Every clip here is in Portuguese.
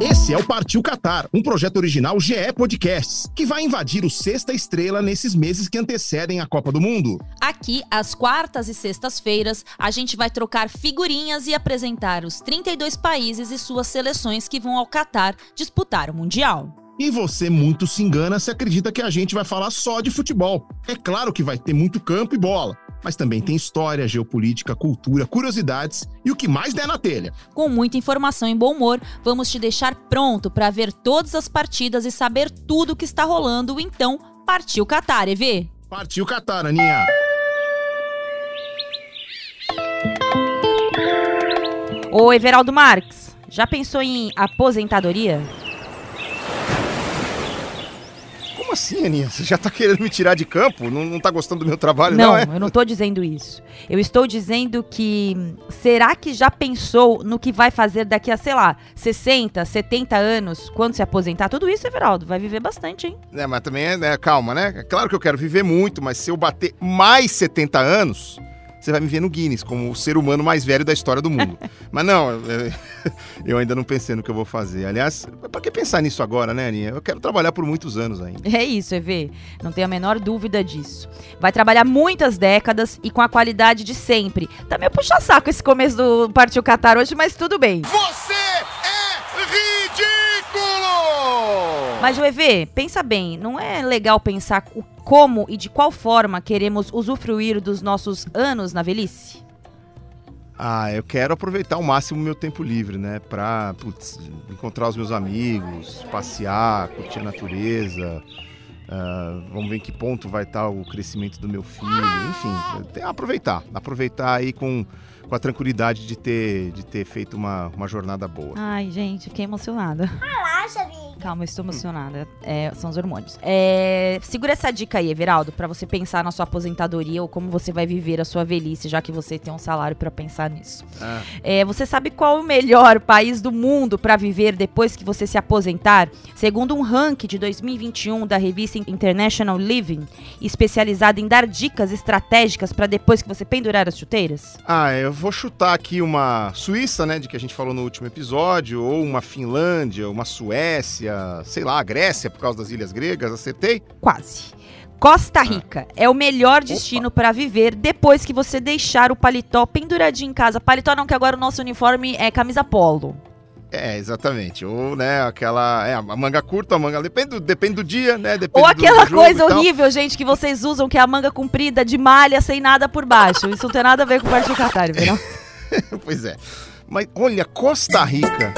Esse é o Partiu Qatar, um projeto original GE Podcasts, que vai invadir o Sexta Estrela nesses meses que antecedem a Copa do Mundo. Aqui, às quartas e sextas-feiras, a gente vai trocar figurinhas e apresentar os 32 países e suas seleções que vão ao Qatar disputar o Mundial. E você muito se engana se acredita que a gente vai falar só de futebol. É claro que vai ter muito campo e bola mas também tem história, geopolítica, cultura, curiosidades e o que mais der na telha. Com muita informação e bom humor, vamos te deixar pronto para ver todas as partidas e saber tudo o que está rolando. Então, partiu Qatar, EV! Partiu Qatar, Aninha! Ô, Everaldo Marques, já pensou em aposentadoria? Como assim, Aninha? Você já tá querendo me tirar de campo? Não, não tá gostando do meu trabalho, não, não é? eu não tô dizendo isso. Eu estou dizendo que será que já pensou no que vai fazer daqui a, sei lá, 60, 70 anos, quando se aposentar? Tudo isso, Everaldo, vai viver bastante, hein? É, mas também é, né, calma, né? É claro que eu quero viver muito, mas se eu bater mais 70 anos, você vai me ver no Guinness como o ser humano mais velho da história do mundo. Mas não, eu ainda não pensei no que eu vou fazer. Aliás, para que pensar nisso agora, né, Aninha? Eu quero trabalhar por muitos anos ainda. É isso, EV. Não tenho a menor dúvida disso. Vai trabalhar muitas décadas e com a qualidade de sempre. Tá meio puxa-saco esse começo do Partiu Qatar hoje, mas tudo bem. Você é ridículo! Mas o EV, pensa bem, não é legal pensar o como e de qual forma queremos usufruir dos nossos anos na velhice? Ah, eu quero aproveitar ao máximo o meu tempo livre, né? Pra putz, encontrar os meus amigos, passear, curtir a natureza. Uh, vamos ver em que ponto vai estar o crescimento do meu filho. Enfim, aproveitar. Aproveitar aí com, com a tranquilidade de ter, de ter feito uma, uma jornada boa. Ai, gente, fiquei emocionada. Relaxa. Calma, eu estou emocionada. É, são os hormônios. É, segura essa dica aí, Everaldo, para você pensar na sua aposentadoria ou como você vai viver a sua velhice, já que você tem um salário para pensar nisso. Ah. É, você sabe qual o melhor país do mundo para viver depois que você se aposentar? Segundo um ranking de 2021 da revista International Living, especializada em dar dicas estratégicas para depois que você pendurar as chuteiras? Ah, eu vou chutar aqui uma Suíça, né, de que a gente falou no último episódio, ou uma Finlândia, uma Suécia sei lá, a Grécia por causa das ilhas gregas, acertei? Quase. Costa Rica ah. é o melhor destino para viver depois que você deixar o paletó penduradinho em casa. Paletó não, que agora o nosso uniforme é camisa polo. É, exatamente. Ou, né, aquela. É, a manga curta, a manga. Depende do, depende do dia, né? Depende Ou aquela do, do coisa horrível, gente, que vocês usam, que é a manga comprida de malha sem nada por baixo. Isso não tem nada a ver com o Partido Catar, viu? pois é. Mas olha, Costa Rica.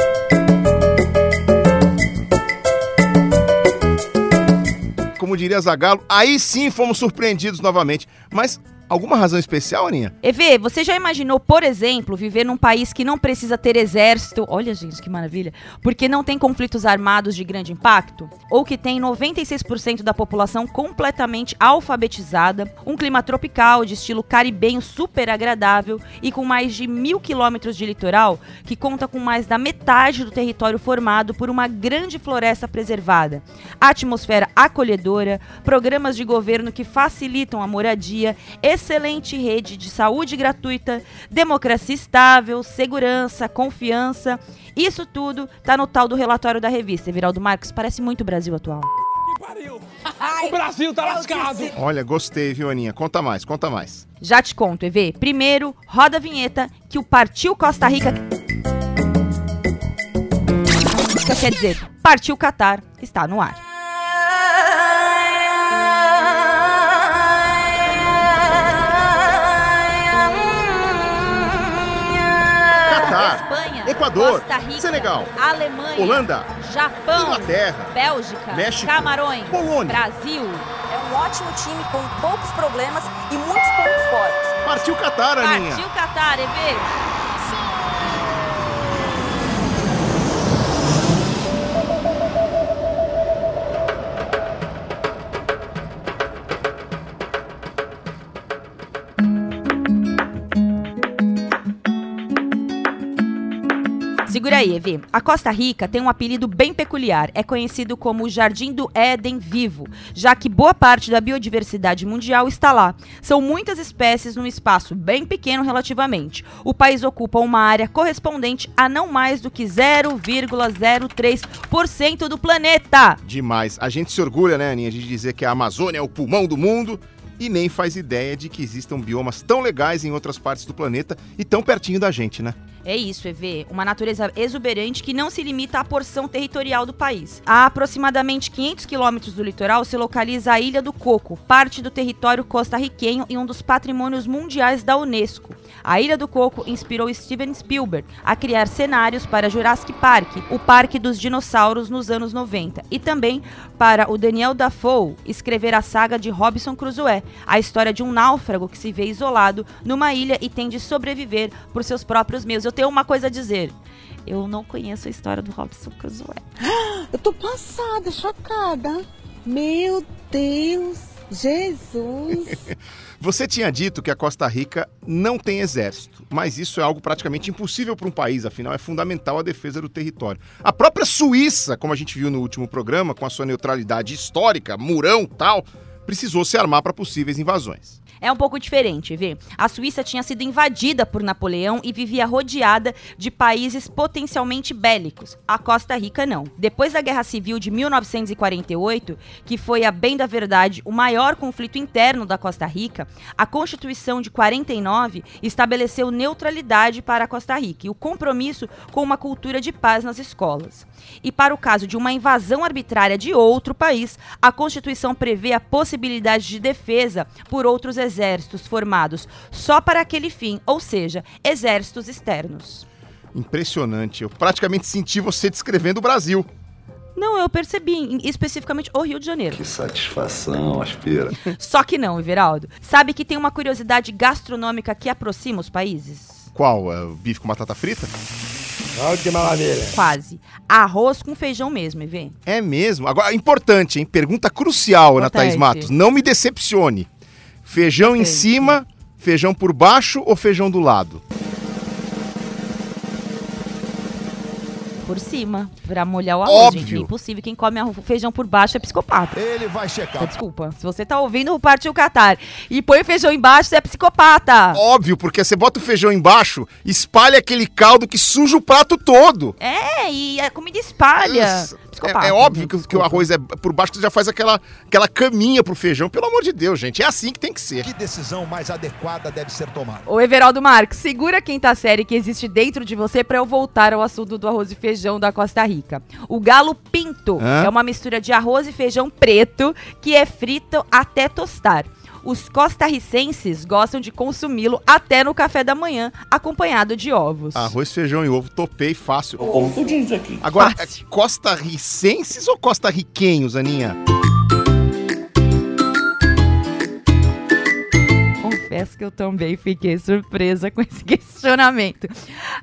Como diria Zagalo, aí sim fomos surpreendidos novamente. Mas Alguma razão especial, Aninha? EV, você já imaginou, por exemplo, viver num país que não precisa ter exército? Olha, gente, que maravilha. Porque não tem conflitos armados de grande impacto? Ou que tem 96% da população completamente alfabetizada, um clima tropical de estilo caribenho super agradável e com mais de mil quilômetros de litoral, que conta com mais da metade do território formado por uma grande floresta preservada, atmosfera acolhedora, programas de governo que facilitam a moradia, excelente rede de saúde gratuita, democracia estável, segurança, confiança. Isso tudo tá no tal do relatório da revista. Viraldo Marcos parece muito o Brasil atual. o Brasil tá lascado. Olha, gostei, viu, Aninha? Conta mais, conta mais. Já te conto, EV. Primeiro, roda a vinheta que o Partiu Costa Rica. Quer dizer, Partiu Qatar está no ar. Equador, Rica, Senegal, Alemanha, Holanda, Japão, Inglaterra, Bélgica, México, Camarões, Polônia, Brasil. É um ótimo time com poucos problemas e muitos pontos fortes. Partiu Catar, Aninha. Partiu Catar, EV. Segura aí, Evi. A Costa Rica tem um apelido bem peculiar. É conhecido como o Jardim do Éden Vivo, já que boa parte da biodiversidade mundial está lá. São muitas espécies num espaço bem pequeno relativamente. O país ocupa uma área correspondente a não mais do que 0,03% do planeta. Demais. A gente se orgulha, né, Aninha, de dizer que a Amazônia é o pulmão do mundo e nem faz ideia de que existam biomas tão legais em outras partes do planeta e tão pertinho da gente, né? É isso, EV. Uma natureza exuberante que não se limita à porção territorial do país. A aproximadamente 500 quilômetros do litoral se localiza a Ilha do Coco, parte do território costarriquenho e um dos patrimônios mundiais da Unesco. A Ilha do Coco inspirou Steven Spielberg a criar cenários para Jurassic Park, o Parque dos Dinossauros nos anos 90, e também para o Daniel Dafoe escrever a saga de Robinson Crusoe, a história de um náufrago que se vê isolado numa ilha e tem de sobreviver por seus próprios meios. Eu tenho uma coisa a dizer. Eu não conheço a história do Robinson Crusoe. Eu tô passada, chocada. Meu Deus, Jesus. Você tinha dito que a Costa Rica não tem exército, mas isso é algo praticamente impossível para um país, afinal é fundamental a defesa do território. A própria Suíça, como a gente viu no último programa, com a sua neutralidade histórica, murão tal, precisou se armar para possíveis invasões. É um pouco diferente, vê? A Suíça tinha sido invadida por Napoleão e vivia rodeada de países potencialmente bélicos. A Costa Rica não. Depois da Guerra Civil de 1948, que foi a bem da verdade o maior conflito interno da Costa Rica, a Constituição de 49 estabeleceu neutralidade para a Costa Rica e o compromisso com uma cultura de paz nas escolas. E para o caso de uma invasão arbitrária de outro país, a Constituição prevê a possibilidade de defesa por outros exércitos formados só para aquele fim, ou seja, exércitos externos. Impressionante. Eu praticamente senti você descrevendo o Brasil. Não, eu percebi, especificamente o Rio de Janeiro. Que satisfação, aspira. Só que não, Everaldo. Sabe que tem uma curiosidade gastronômica que aproxima os países? Qual? É o bife com batata frita? Olha que maravilha. Quase. Arroz com feijão mesmo, Evê. É mesmo. Agora, importante, hein? Pergunta crucial, Ana Thaís. Matos. Não me decepcione. Feijão em cima, feijão por baixo ou feijão do lado? Por cima, pra molhar o arroz, Óbvio. gente. É impossível. Quem come feijão por baixo é psicopata. Ele vai checar. Desculpa. Se você tá ouvindo o Partiu Catar e põe feijão embaixo, você é psicopata. Óbvio, porque você bota o feijão embaixo, espalha aquele caldo que suja o prato todo. É, e a comida espalha. Nossa, Psicopata, É, é óbvio gente, que, que o arroz é por baixo, que você já faz aquela, aquela caminha pro feijão. Pelo amor de Deus, gente. É assim que tem que ser. Que decisão mais adequada deve ser tomada? Ô, Everaldo Marques, segura a quinta série que existe dentro de você pra eu voltar ao assunto do arroz e feijão da Costa Rica. O galo pinto Hã? é uma mistura de arroz e feijão preto que é frito até tostar. Os costarricenses gostam de consumi-lo até no café da manhã, acompanhado de ovos. Arroz, feijão e ovo, topei fácil. Como tu diz aqui. Agora, é Fácil. costarricenses ou costarriquenhos, Aninha? Confesso que eu também fiquei surpresa com esse questionamento.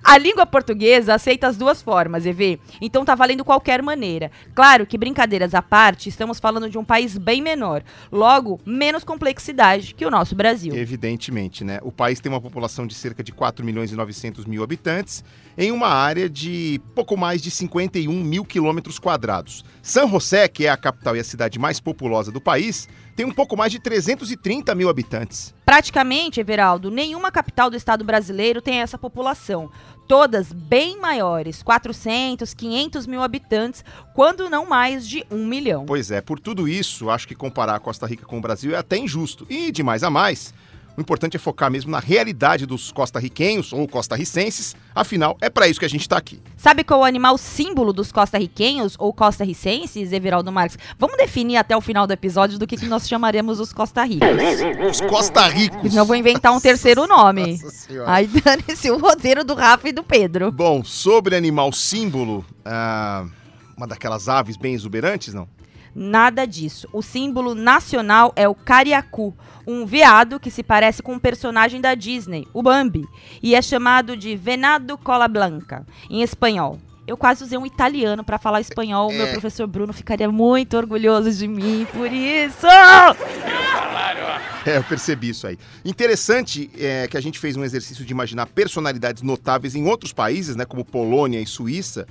A língua portuguesa aceita as duas formas, EV. Então tá valendo qualquer maneira. Claro que brincadeiras à parte, estamos falando de um país bem menor. Logo, menos complexidade que o nosso Brasil. Evidentemente, né? O país tem uma população de cerca de 4 milhões e 900 mil habitantes em uma área de pouco mais de 51 mil quilômetros quadrados. San José, que é a capital e a cidade mais populosa do país, tem um pouco mais de 330 mil habitantes. Praticamente, Everaldo, nenhuma capital do estado brasileiro tem essa população. Todas bem maiores, 400, 500 mil habitantes, quando não mais de um milhão. Pois é, por tudo isso, acho que comparar a Costa Rica com o Brasil é até injusto. E, de mais a mais, o importante é focar mesmo na realidade dos costarriquenhos ou costarricenses, afinal, é para isso que a gente está aqui. Sabe qual é o animal símbolo dos costarriquenhos ou costarricenses, Everaldo Marques? Vamos definir até o final do episódio do que, que nós chamaremos os costarricos. Os costarricos. Eu vou inventar um terceiro nome. Nossa Senhora. Aí dane-se o roteiro do Rafa e do Pedro. Bom, sobre animal símbolo, ah, uma daquelas aves bem exuberantes, não? Nada disso. O símbolo nacional é o cariacu, um veado que se parece com um personagem da Disney, o Bambi, e é chamado de venado cola blanca, em espanhol. Eu quase usei um italiano para falar espanhol. O meu É. professor Bruno ficaria muito orgulhoso de mim por isso. É, eu percebi isso aí. Interessante é que a gente fez um exercício de imaginar personalidades notáveis em outros países, né, como Polônia e Suíça.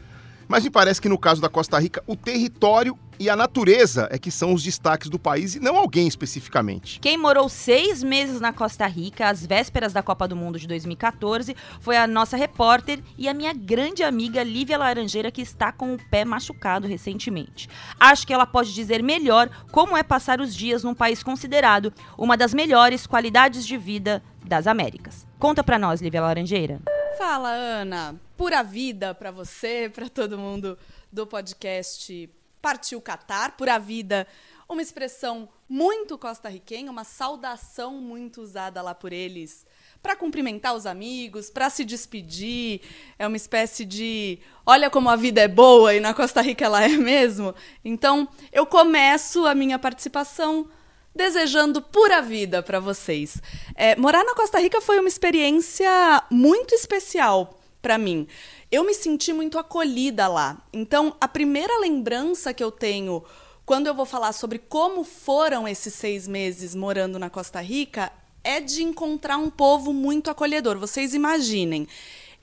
Mas me parece que no caso da Costa Rica, o território e a natureza é que são os destaques do país e não alguém especificamente. Quem morou seis meses na Costa Rica, às vésperas da Copa do Mundo de 2014, foi a nossa repórter e a minha grande amiga Lívia Laranjeira, que está com o pé machucado recentemente. Acho que ela pode dizer melhor como é passar os dias num país considerado uma das melhores qualidades de vida das Américas. Conta pra nós, Lívia Laranjeira. Fala, Ana. Pura vida pra você, pra todo mundo do podcast Partiu Catar. Pura vida, uma expressão muito costarriquenha, uma saudação muito usada lá por eles para cumprimentar os amigos, para se despedir. É uma espécie de olha como a vida é boa e na Costa Rica ela é mesmo. Então, eu começo a minha participação desejando pura vida para vocês. É, morar na Costa Rica foi uma experiência muito especial para mim. Eu me senti muito acolhida lá. Então, a primeira lembrança que eu tenho quando eu vou falar sobre como foram esses seis meses morando na Costa Rica é de encontrar um povo muito acolhedor. Vocês imaginem.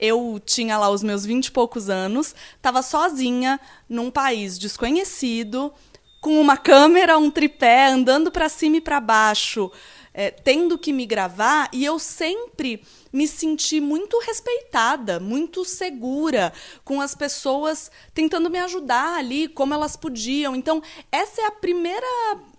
Eu tinha lá os meus vinte e poucos anos, estava sozinha num país desconhecido, com uma câmera, um tripé, andando para cima e para baixo, é, tendo que me gravar, e eu sempre me senti muito respeitada, muito segura com as pessoas tentando me ajudar ali, como elas podiam. Então, essa é a primeira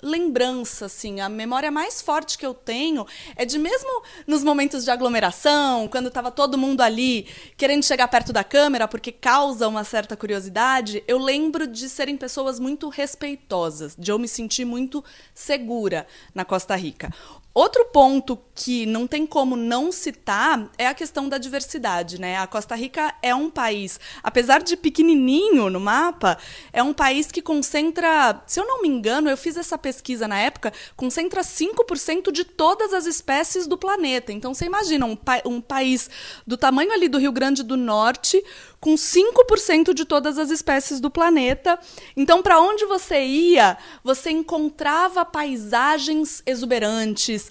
lembrança, assim, a memória mais forte que eu tenho é de mesmo nos momentos de aglomeração, quando estava todo mundo ali querendo chegar perto da câmera porque causa uma certa curiosidade, eu lembro de serem pessoas muito respeitosas, de eu me sentir muito segura na Costa Rica. Outro ponto que não tem como não citar é a questão da diversidade, né? A Costa Rica é um país, apesar de pequenininho no mapa, é um país que concentra, se eu não me engano, eu fiz essa pesquisa na época, concentra 5% de todas as espécies do planeta. Então você imagina um, pa um país do tamanho ali do Rio Grande do Norte, com 5% de todas as espécies do planeta. Então, para onde você ia, você encontrava paisagens exuberantes,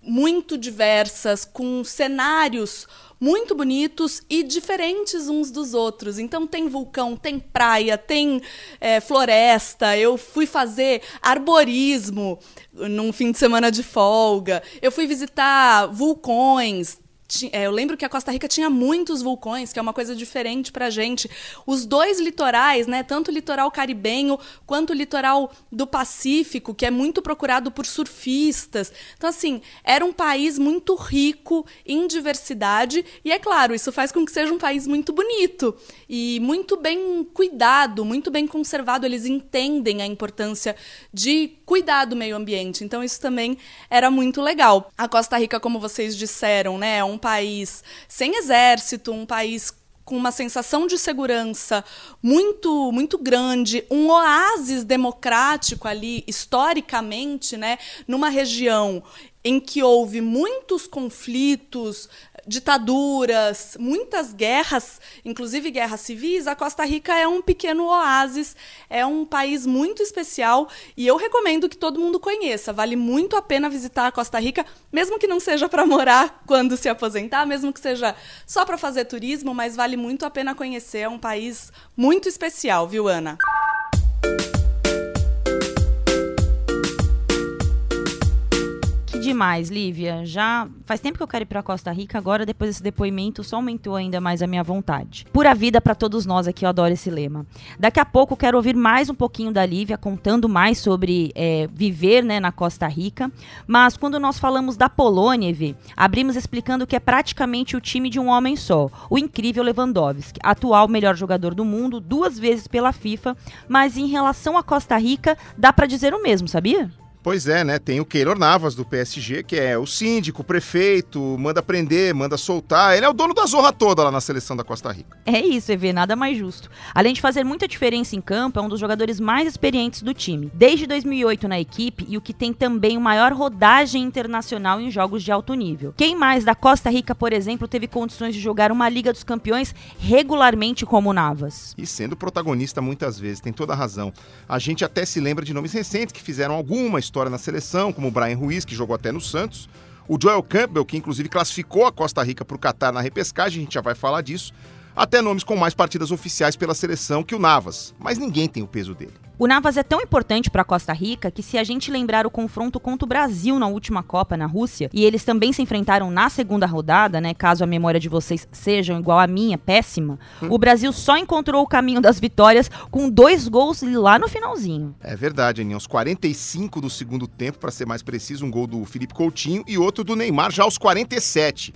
muito diversas, com cenários muito bonitos e diferentes uns dos outros. Então tem vulcão, tem praia, tem é, floresta. Eu fui fazer arborismo num fim de semana de folga. Eu fui visitar vulcões, eu lembro que a Costa Rica tinha muitos vulcões, que é uma coisa diferente para gente. Os dois litorais, né, tanto o litoral caribenho quanto o litoral do Pacífico, que é muito procurado por surfistas. Então, assim, era um país muito rico em diversidade. E, é claro, isso faz com que seja um país muito bonito e muito bem cuidado, muito bem conservado. Eles entendem a importância de cuidar do meio ambiente. Então, isso também era muito legal. A Costa Rica, como vocês disseram, né, é um um país sem exército, um país com uma sensação de segurança muito muito grande, um oásis democrático ali historicamente, né, numa região em que houve muitos conflitos, ditaduras, muitas guerras, inclusive guerras civis, a Costa Rica é um pequeno oásis, é um país muito especial e eu recomendo que todo mundo conheça. Vale muito a pena visitar a Costa Rica, mesmo que não seja para morar quando se aposentar, mesmo que seja só para fazer turismo, mas vale muito a pena conhecer. É um país muito especial, viu, Ana? Demais, Lívia. Já faz tempo que eu quero ir para Costa Rica, agora depois desse depoimento só aumentou ainda mais a minha vontade. Pura vida para todos nós aqui, eu adoro esse lema. Daqui a pouco quero ouvir mais um pouquinho da Lívia contando mais sobre é, viver né, na Costa Rica. Mas quando nós falamos da Polônia, Evê, abrimos explicando que é praticamente o time de um homem só, o incrível Lewandowski, atual melhor jogador do mundo, duas vezes pela FIFA, mas em relação à Costa Rica, dá para dizer o mesmo, sabia? Pois é, né? Tem o Keylor Navas do PSG, que é o síndico, o prefeito, manda prender, manda soltar. Ele é o dono da zorra toda lá na seleção da Costa Rica. É isso, EV, nada mais justo. Além de fazer muita diferença em campo, é um dos jogadores mais experientes do time. Desde 2008 na equipe e o que tem também o maior rodagem internacional em jogos de alto nível. Quem mais da Costa Rica, por exemplo, teve condições de jogar uma Liga dos Campeões regularmente como Navas? E sendo protagonista muitas vezes, tem toda a razão. A gente até se lembra de nomes recentes que fizeram alguma história história na seleção, como o Brian Ruiz, que jogou até no Santos, o Joel Campbell, que inclusive classificou a Costa Rica para o Catar na repescagem, a gente já vai falar disso, até nomes com mais partidas oficiais pela seleção que o Navas, mas ninguém tem o peso dele. O Navas é tão importante para Costa Rica que se a gente lembrar o confronto contra o Brasil na última Copa na Rússia, e eles também se enfrentaram na segunda rodada, né, caso a memória de vocês seja igual à minha, péssima, hum. o Brasil só encontrou o caminho das vitórias com dois gols lá no finalzinho. É verdade, Aninha, aos 45 do segundo tempo, para ser mais preciso, um gol do Felipe Coutinho e outro do Neymar já aos 47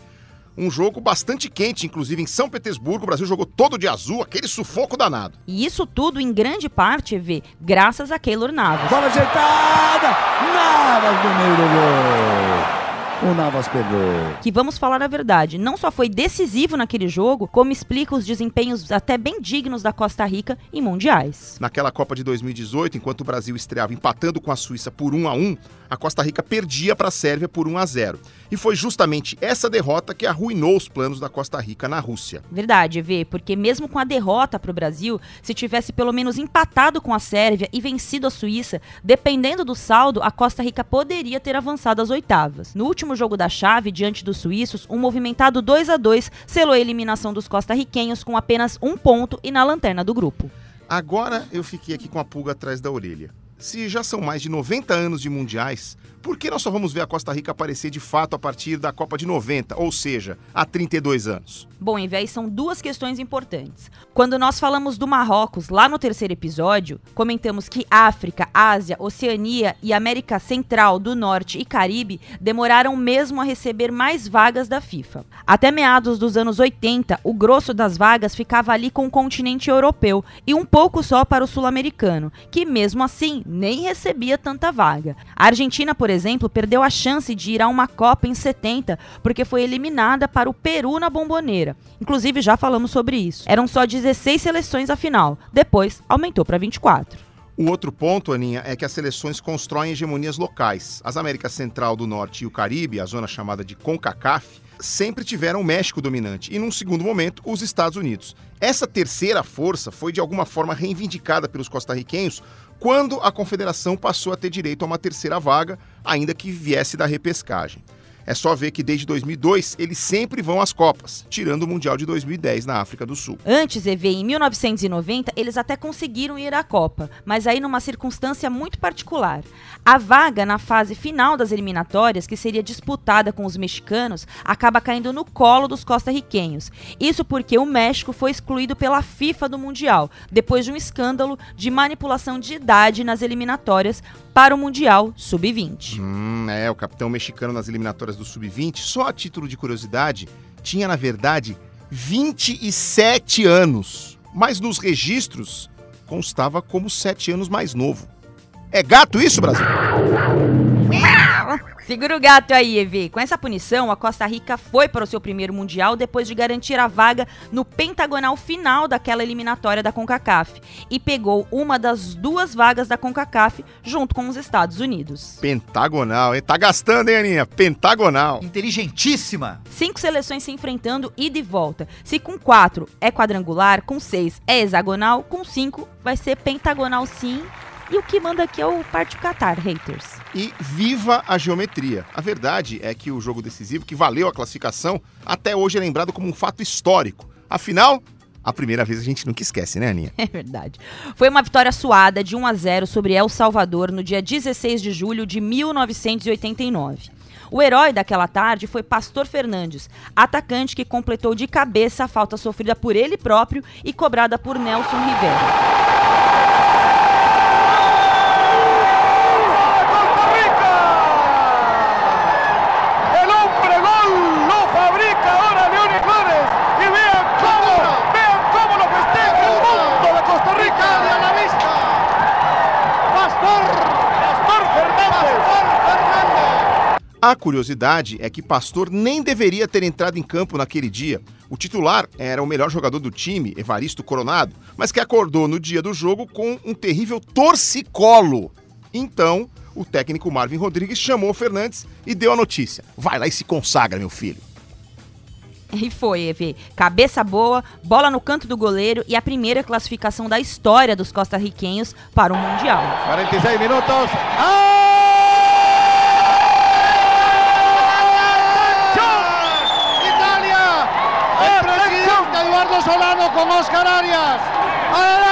um jogo bastante quente, inclusive em São Petersburgo. O Brasil jogou todo de azul, aquele sufoco danado. E isso tudo, em grande parte, vê, graças a Keylor Navas. Bola ajeitada! Navas no meio do gol! o Navas pegou. Que vamos falar a verdade, não só foi decisivo naquele jogo, como explica os desempenhos até bem dignos da Costa Rica em mundiais. Naquela Copa de 2018, enquanto o Brasil estreava empatando com a Suíça por 1 a 1, a Costa Rica perdia para a Sérvia por 1 a 0. E foi justamente essa derrota que arruinou os planos da Costa Rica na Rússia. Verdade, Vê, porque mesmo com a derrota para o Brasil, se tivesse pelo menos empatado com a Sérvia e vencido a Suíça, dependendo do saldo, a Costa Rica poderia ter avançado às oitavas. No último jogo da chave, diante dos suíços, um movimentado 2 a 2 selou a eliminação dos costarriquenhos com apenas um ponto e na lanterna do grupo. Agora eu fiquei aqui com a pulga atrás da orelha. Se já são mais de 90 anos de mundiais, por que nós só vamos ver a Costa Rica aparecer de fato a partir da Copa de 90, ou seja, há 32 anos? Bom, vez são duas questões importantes. Quando nós falamos do Marrocos lá no terceiro episódio, comentamos que África, Ásia, Oceania e América Central, do Norte e Caribe demoraram mesmo a receber mais vagas da FIFA. Até meados dos anos 80, o grosso das vagas ficava ali com o continente europeu e um pouco só para o sul-americano, que mesmo assim nem recebia tanta vaga. A Argentina, por exemplo, perdeu a chance de ir a uma Copa em 70 porque foi eliminada para o Peru na Bomboneira. Inclusive, já falamos sobre isso. Eram só 16 seleções a final. Depois, aumentou para 24. O outro ponto, Aninha, é que as seleções constroem hegemonias locais. As Américas Central do Norte e o Caribe, a zona chamada de CONCACAF, sempre tiveram o México dominante e, num segundo momento, os Estados Unidos. Essa terceira força foi de alguma forma reivindicada pelos costarriquenhos quando a confederação passou a ter direito a uma terceira vaga, ainda que viesse da repescagem. É só ver que desde 2002 eles sempre vão às Copas, tirando o Mundial de 2010 na África do Sul. Antes, EV, em 1990, eles até conseguiram ir à Copa, mas aí numa circunstância muito particular. A vaga na fase final das eliminatórias, que seria disputada com os mexicanos, acaba caindo no colo dos costarriquenhos. Isso porque o México foi excluído pela FIFA do Mundial, depois de um escândalo de manipulação de idade nas eliminatórias para o Mundial Sub-20. Hum, é, o capitão mexicano nas eliminatórias do Sub-20, só a título de curiosidade, tinha na verdade 27 anos, mas nos registros constava como 7 anos mais novo. É gato isso, Brasil? Segura o gato aí, Evi. Com essa punição, a Costa Rica foi para o seu primeiro Mundial depois de garantir a vaga no pentagonal final daquela eliminatória da CONCACAF e pegou uma das duas vagas da CONCACAF junto com os Estados Unidos. Pentagonal, hein? Tá gastando, hein, Aninha? Pentagonal. Inteligentíssima. Cinco seleções se enfrentando ida e volta. Se com quatro é quadrangular, com seis é hexagonal, com cinco vai ser pentagonal sim e o que manda aqui é o Parte Qatar, haters. E viva a geometria. A verdade é que o jogo decisivo, que valeu a classificação, até hoje é lembrado como um fato histórico. Afinal, a primeira vez a gente nunca esquece, né, Aninha? É verdade. Foi uma vitória suada de 1 a 0 sobre El Salvador no dia 16 de julho de 1989. O herói daquela tarde foi Pastor Fernandes, atacante que completou de cabeça a falta sofrida por ele próprio e cobrada por Nelson Rivera. A curiosidade é que Pastor nem deveria ter entrado em campo naquele dia. O titular era o melhor jogador do time, Evaristo Coronado, mas que acordou no dia do jogo com um terrível torcicolo. Então, o técnico Marvin Rodrigues chamou o Fernandes e deu a notícia: vai lá e se consagra, meu filho. E foi, Eve. Cabeça boa, bola no canto do goleiro e a primeira classificação da história dos costarriquenhos para o Mundial. 46 minutos. ¡Ah! Oscar Arias. Adelante.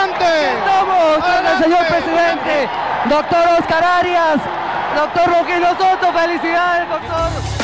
Estamos el señor presidente, doctor Oscar Arias, doctor Roquino Soto, felicidades, doctor.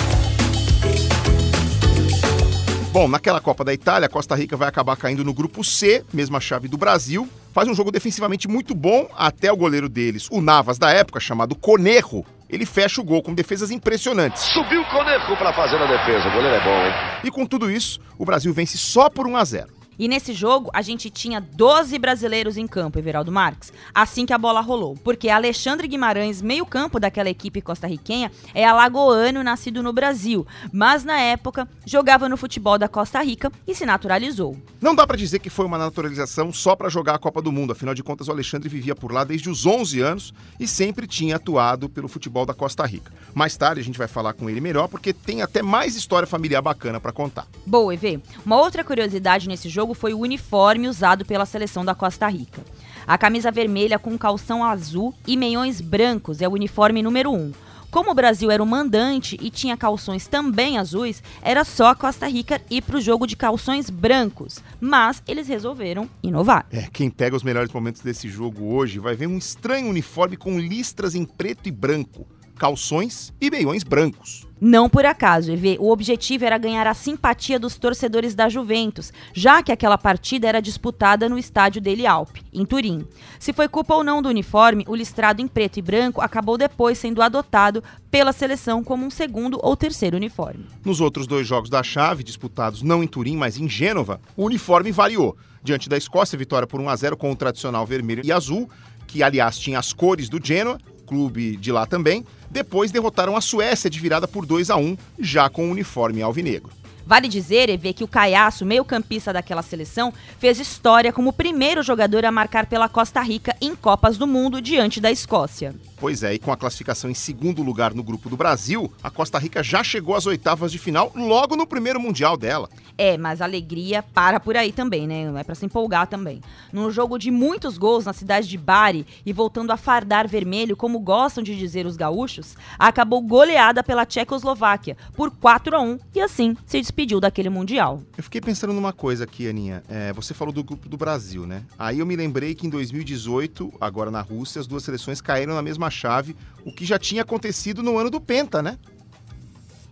Bom, naquela Copa da Itália, Costa Rica vai acabar caindo no grupo C, mesma chave do Brasil. Faz um jogo defensivamente muito bom, até o goleiro deles, o Navas da época, chamado Conejo. Ele fecha o gol com defesas impressionantes. Subiu o Conejo para fazer a defesa. O goleiro é bom, hein? E com tudo isso, o Brasil vence só por 1 a 0. E nesse jogo, a gente tinha 12 brasileiros em campo, Everaldo Marques, assim que a bola rolou. Porque Alexandre Guimarães, meio-campo daquela equipe costarriquenha, é alagoano nascido no Brasil, mas na época jogava no futebol da Costa Rica e se naturalizou. Não dá pra dizer que foi uma naturalização só pra jogar a Copa do Mundo, afinal de contas o Alexandre vivia por lá desde os 11 anos e sempre tinha atuado pelo futebol da Costa Rica. Mais tarde a gente vai falar com ele melhor porque tem até mais história familiar bacana pra contar. Boa, EV. Uma outra curiosidade nesse jogo foi o uniforme usado pela seleção da Costa Rica. A camisa vermelha com calção azul e meiões brancos é o uniforme número 1. Como o Brasil era o mandante e tinha calções também azuis, era só a Costa Rica ir para o jogo de calções brancos. Mas eles resolveram inovar. É, quem pega os melhores momentos desse jogo hoje vai ver um estranho uniforme com listras em preto e branco, calções e meiões brancos. Não por acaso, EV, o objetivo era ganhar a simpatia dos torcedores da Juventus, já que aquela partida era disputada no estádio dele Alpe, em Turim. Se foi culpa ou não do uniforme, o listrado em preto e branco acabou depois sendo adotado pela seleção como um segundo ou terceiro uniforme. Nos outros dois jogos da chave, disputados não em Turim, mas em Gênova, o uniforme variou. Diante da Escócia, vitória por 1 a 0 com o tradicional vermelho e azul, que aliás tinha as cores do Genoa, clube de lá também. Depois derrotaram a Suécia de virada por 2 a 1, já com o uniforme alvinegro. Vale dizer, Evê, que o Caiaço, meio-campista daquela seleção, fez história como o primeiro jogador a marcar pela Costa Rica em Copas do Mundo diante da Escócia. Pois é, e com a classificação em segundo lugar no grupo do Brasil, a Costa Rica já chegou às oitavas de final logo no primeiro Mundial dela. É, mas a alegria para por aí também, né? Não é para se empolgar também. Num jogo de muitos gols na cidade de Bari e voltando a fardar vermelho, como gostam de dizer os gaúchos, acabou goleada pela Tchecoslováquia por 4 a 1 e assim se despediu daquele Mundial. Eu fiquei pensando numa coisa aqui, Aninha. É, você falou do grupo do Brasil, né? Aí eu me lembrei que em 2018, agora na Rússia, as duas seleções caíram na mesma chave, o que já tinha acontecido no ano do Penta, né?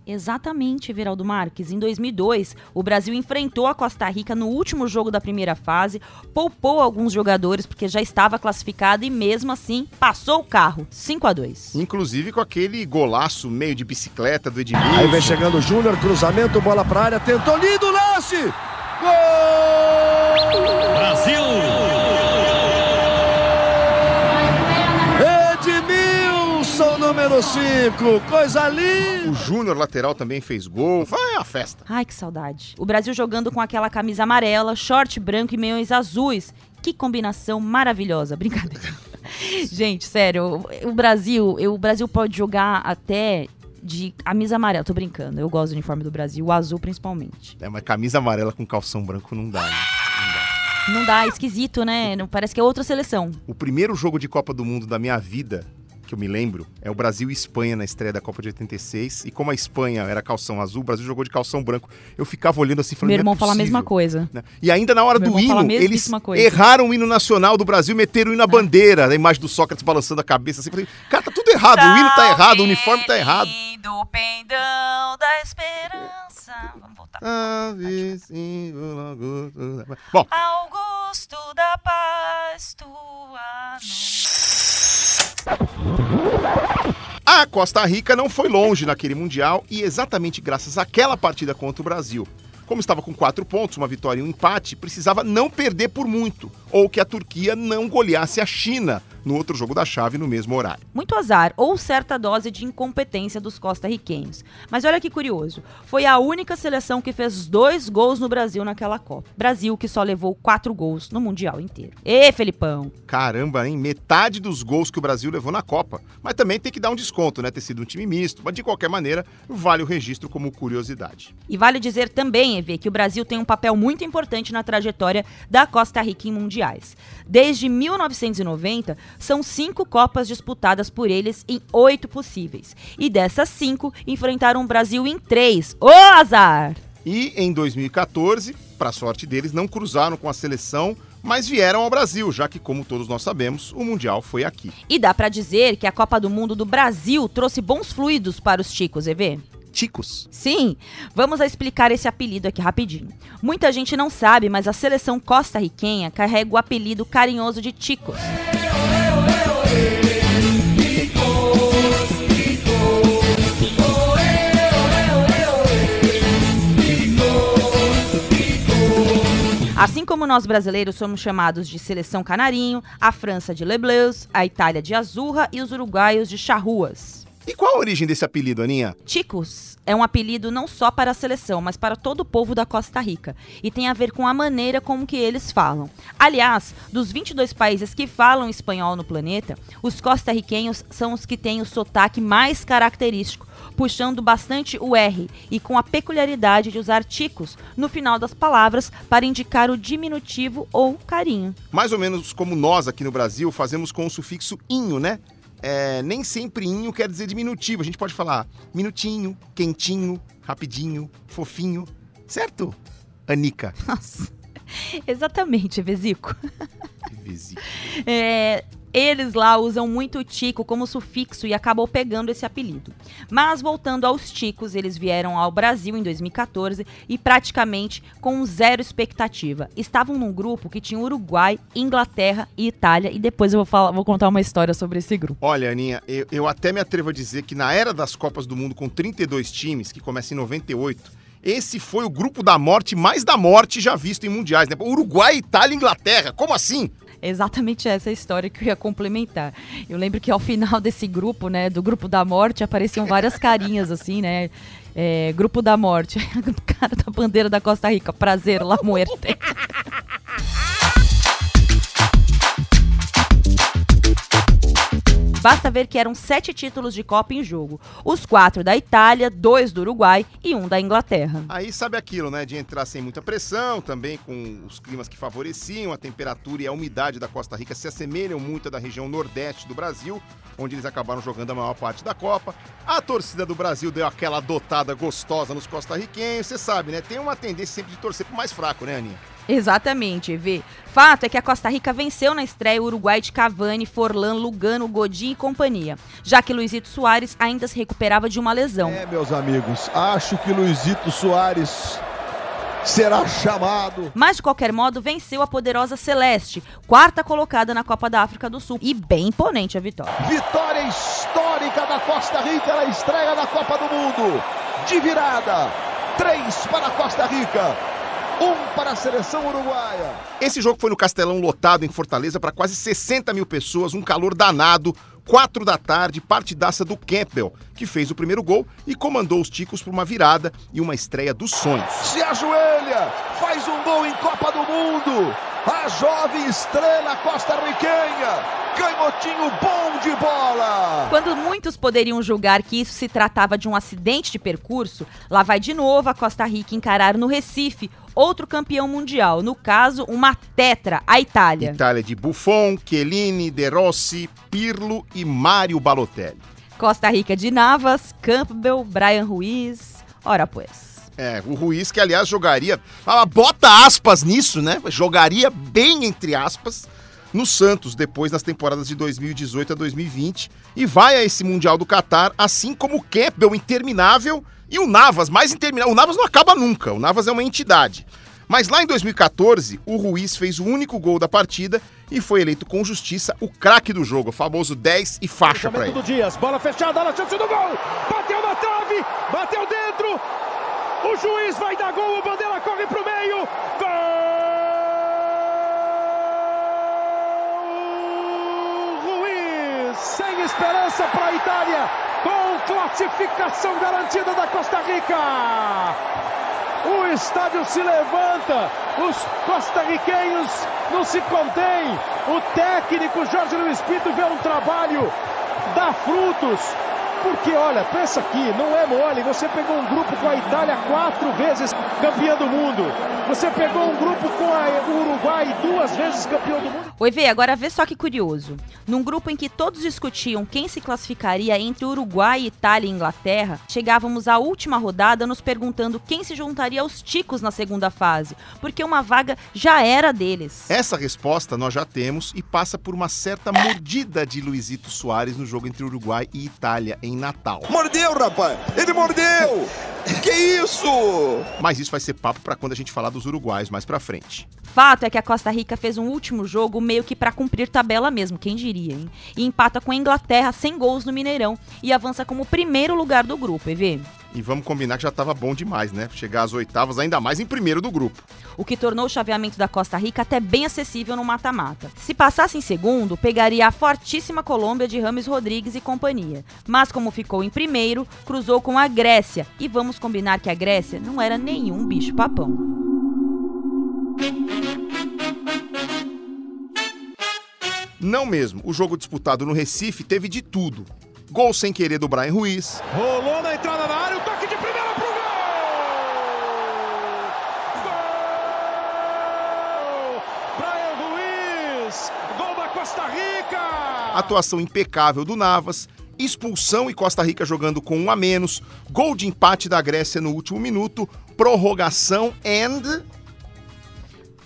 Exatamente, Veraldo Marques. Em 2002, o Brasil enfrentou a Costa Rica no último jogo da primeira fase, poupou alguns jogadores porque já estava classificado e mesmo assim passou o carro, 5 a 2. Inclusive com aquele golaço meio de bicicleta do Edmilson. Aí vem chegando o Júnior, cruzamento, bola pra área, tentou lindo lance! Gol! Brasil! Número 5, coisa linda! O Júnior lateral também fez gol. Foi a festa. Ai, que saudade. O Brasil jogando com aquela camisa amarela, short branco e meiões azuis. Que combinação maravilhosa. Brincadeira. Gente, sério, o Brasil, o Brasil pode jogar até de camisa amarela. Tô brincando, eu gosto do uniforme do Brasil, o azul principalmente. É, mas camisa amarela com calção branco não dá, né? Não dá. Não dá, é esquisito, né? Não, parece que é outra seleção. O primeiro jogo de Copa do Mundo da minha vida, que eu me lembro, é o Brasil e Espanha na estreia da Copa de 86. E como a Espanha era calção azul, o Brasil jogou de calção branco. Eu ficava olhando assim, falando, Meu irmão "Não é fala a possível", mesma coisa. né? E ainda na hora Meu do irmão hino, eles erraram o hino nacional do Brasil, meteram o hino na bandeira, a imagem do Sócrates balançando a cabeça assim. Falei, cara, tá tudo errado, o hino tá errado, o uniforme tá errado. Do pendão da esperança. Vamos voltar. Ah, logo- Bom, Augusto da paz, tua A Costa Rica não foi longe naquele Mundial e exatamente graças àquela partida contra o Brasil. Como estava com quatro pontos, uma vitória e um empate, precisava não perder por muito, ou que a Turquia não goleasse a China no outro jogo da chave no mesmo horário. Muito azar ou certa dose de incompetência dos costarriquenhos. Mas olha que curioso, foi a única seleção que fez dois gols no Brasil naquela Copa. Brasil que só levou quatro gols no Mundial inteiro. Ê, Felipão! Caramba, hein? Metade dos gols que o Brasil levou na Copa. Mas também tem que dar um desconto, né? Ter sido um time misto, mas de qualquer maneira, vale o registro como curiosidade. E vale dizer também, EV, que o Brasil tem um papel muito importante na trajetória da Costa Rica em mundiais. Desde 1990, são cinco Copas disputadas por eles em oito possíveis. E dessas cinco, enfrentaram o Brasil em três. Ô azar! E em 2014, para sorte deles, não cruzaram com a seleção, mas vieram ao Brasil, já que, como todos nós sabemos, o Mundial foi aqui. E dá pra dizer que a Copa do Mundo do Brasil trouxe bons fluidos para os ticos, EV? Ticos. Sim, vamos explicar esse apelido aqui rapidinho. Muita gente não sabe, mas a seleção costarriquenha carrega o apelido carinhoso de Ticos. Assim como nós brasileiros somos chamados de seleção canarinho, a França de Le Bleus, a Itália de Azurra e os uruguaios de Charruas. E qual a origem desse apelido, Aninha? Ticos é um apelido não só para a seleção, mas para todo o povo da Costa Rica e tem a ver com a maneira como que eles falam. Aliás, dos 22 países que falam espanhol no planeta, os costarriquenhos são os que têm o sotaque mais característico, puxando bastante o R e com a peculiaridade de usar ticos no final das palavras para indicar o diminutivo ou carinho. Mais ou menos como nós aqui no Brasil fazemos com o sufixo inho, né? É, nem sempre inho quer dizer diminutivo. A gente pode falar minutinho, quentinho, rapidinho, fofinho. Certo? Anica. Nossa. Exatamente, Vezico. Vesico. É, eles lá usam muito o tico como sufixo e acabou pegando esse apelido. Mas voltando aos ticos, eles vieram ao Brasil em 2014 e praticamente com zero expectativa. Estavam num grupo que tinha Uruguai, Inglaterra e Itália e depois eu vou, falar, vou contar uma história sobre esse grupo. Olha, Aninha, eu, eu até me atrevo a dizer que na era das Copas do Mundo com 32 times, que começa em 98, esse foi o grupo da morte mais da morte já visto em mundiais, né? Uruguai, Itália e Inglaterra. Como assim? exatamente essa história que eu ia complementar. Eu lembro que ao final desse grupo, né, do grupo da morte, apareciam várias carinhas assim, né? É, grupo da morte, cara da bandeira da Costa Rica, prazer, la muerte. Basta ver que eram sete títulos de Copa em jogo. Os quatro da Itália, dois do Uruguai e um da Inglaterra. Aí sabe aquilo, né? De entrar sem muita pressão, também com os climas que favoreciam, a temperatura e a umidade da Costa Rica se assemelham muito à da região nordeste do Brasil, onde eles acabaram jogando a maior parte da Copa. A torcida do Brasil deu aquela dotada gostosa nos costarriquenhos, você sabe, né? Tem uma tendência sempre de torcer pro mais fraco, né, Aninha? Exatamente, EV. Fato é que a Costa Rica venceu na estreia o Uruguai de Cavani, Forlan, Lugano, Godin e companhia, já que Luizito Soares ainda se recuperava de uma lesão. É, meus amigos, acho que Luizito Soares será chamado. Mas de qualquer modo, venceu a poderosa Celeste, quarta colocada na Copa da África do Sul. E bem imponente a vitória. Vitória histórica da Costa Rica na estreia da Copa do Mundo. De virada. Três para a Costa Rica. Um para a seleção uruguaia. Esse jogo foi no Castelão lotado em Fortaleza para quase 60 mil pessoas, um calor danado. Quatro da tarde, partidaça do Campbell, que fez o primeiro gol e comandou os Ticos para uma virada e uma estreia dos sonhos. Se ajoelha, faz um gol em Copa do Mundo. A jovem estrela costarriquenha, canhotinho bom de bola. Quando muitos poderiam julgar que isso se tratava de um acidente de percurso, lá vai de novo a Costa Rica encarar no Recife outro campeão mundial, no caso, uma tetra, a Itália. Itália de Buffon, Chiellini, De Rossi, Pirlo e Mário Balotelli. Costa Rica de Navas, Campbell, Brian Ruiz. Ora, pois. É, o Ruiz que aliás jogaria, ah, bota aspas nisso, né? Jogaria bem entre aspas no Santos depois nas temporadas de 2018 a 2020 e vai a esse Mundial do Catar, assim como o Campbell interminável e o Navas mais interminável. O Navas não acaba nunca, o Navas é uma entidade. Mas lá em 2014, o Ruiz fez o único gol da partida e foi eleito com justiça o craque do jogo, o famoso 10 e faixa para ele. do Dias, bola fechada, olha a chance do gol. Bateu na trave, bateu dentro. O juiz vai dar gol, o Bandeira corre pro meio. Gol! Ruiz, sem esperança para a Itália, com classificação garantida da Costa Rica. O estádio se levanta, os costarriquenhos não se contêm. O técnico Jorge Luiz Pinto vê um trabalho, dá frutos. Porque, olha, pensa aqui, não é mole. Você pegou um grupo com a Itália quatro vezes campeã do mundo. Você pegou um grupo com a, o Uruguai duas vezes campeão do mundo. Oi, Vê, agora vê só que curioso. Num grupo em que todos discutiam quem se classificaria entre Uruguai, Itália e Inglaterra, chegávamos à última rodada nos perguntando quem se juntaria aos ticos na segunda fase, porque uma vaga já era deles. Essa resposta nós já temos e passa por uma certa mordida de Luizito Soares no jogo entre Uruguai e Itália em Natal. Mordeu, rapaz! Ele mordeu! que isso? Mas isso vai ser papo para quando a gente falar dos uruguaios mais pra frente. Fato é que a Costa Rica fez um último jogo meio que para cumprir tabela mesmo, quem diria, hein? E empata com a Inglaterra sem gols no Mineirão e avança como primeiro lugar do grupo, EV. E vamos combinar que já estava bom demais, né? Chegar às oitavas, ainda mais em primeiro do grupo. O que tornou o chaveamento da Costa Rica até bem acessível no mata-mata. Se passasse em segundo, pegaria a fortíssima Colômbia de Rames Rodrigues e companhia. Mas como ficou em primeiro, cruzou com a Grécia. E vamos combinar que a Grécia não era nenhum bicho papão. Não mesmo. O jogo disputado no Recife teve de tudo. Gol sem querer do Brian Ruiz. Rolou na entrada da área, o toque de primeira pro gol! Gol! Brian Ruiz, gol da Costa Rica! Atuação impecável do Navas, expulsão e Costa Rica jogando com um a menos, gol de empate da Grécia no último minuto, prorrogação and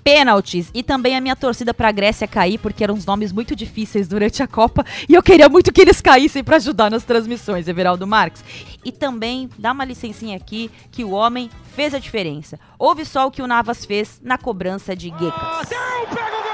pênaltis e também a minha torcida para a Grécia cair, porque eram uns nomes muito difíceis durante a Copa e eu queria muito que eles caíssem para ajudar nas transmissões, Everaldo Marques. E também dá uma licencinha aqui que o homem fez a diferença. Ouve só o que o Navas fez na cobrança de Gekas. pega o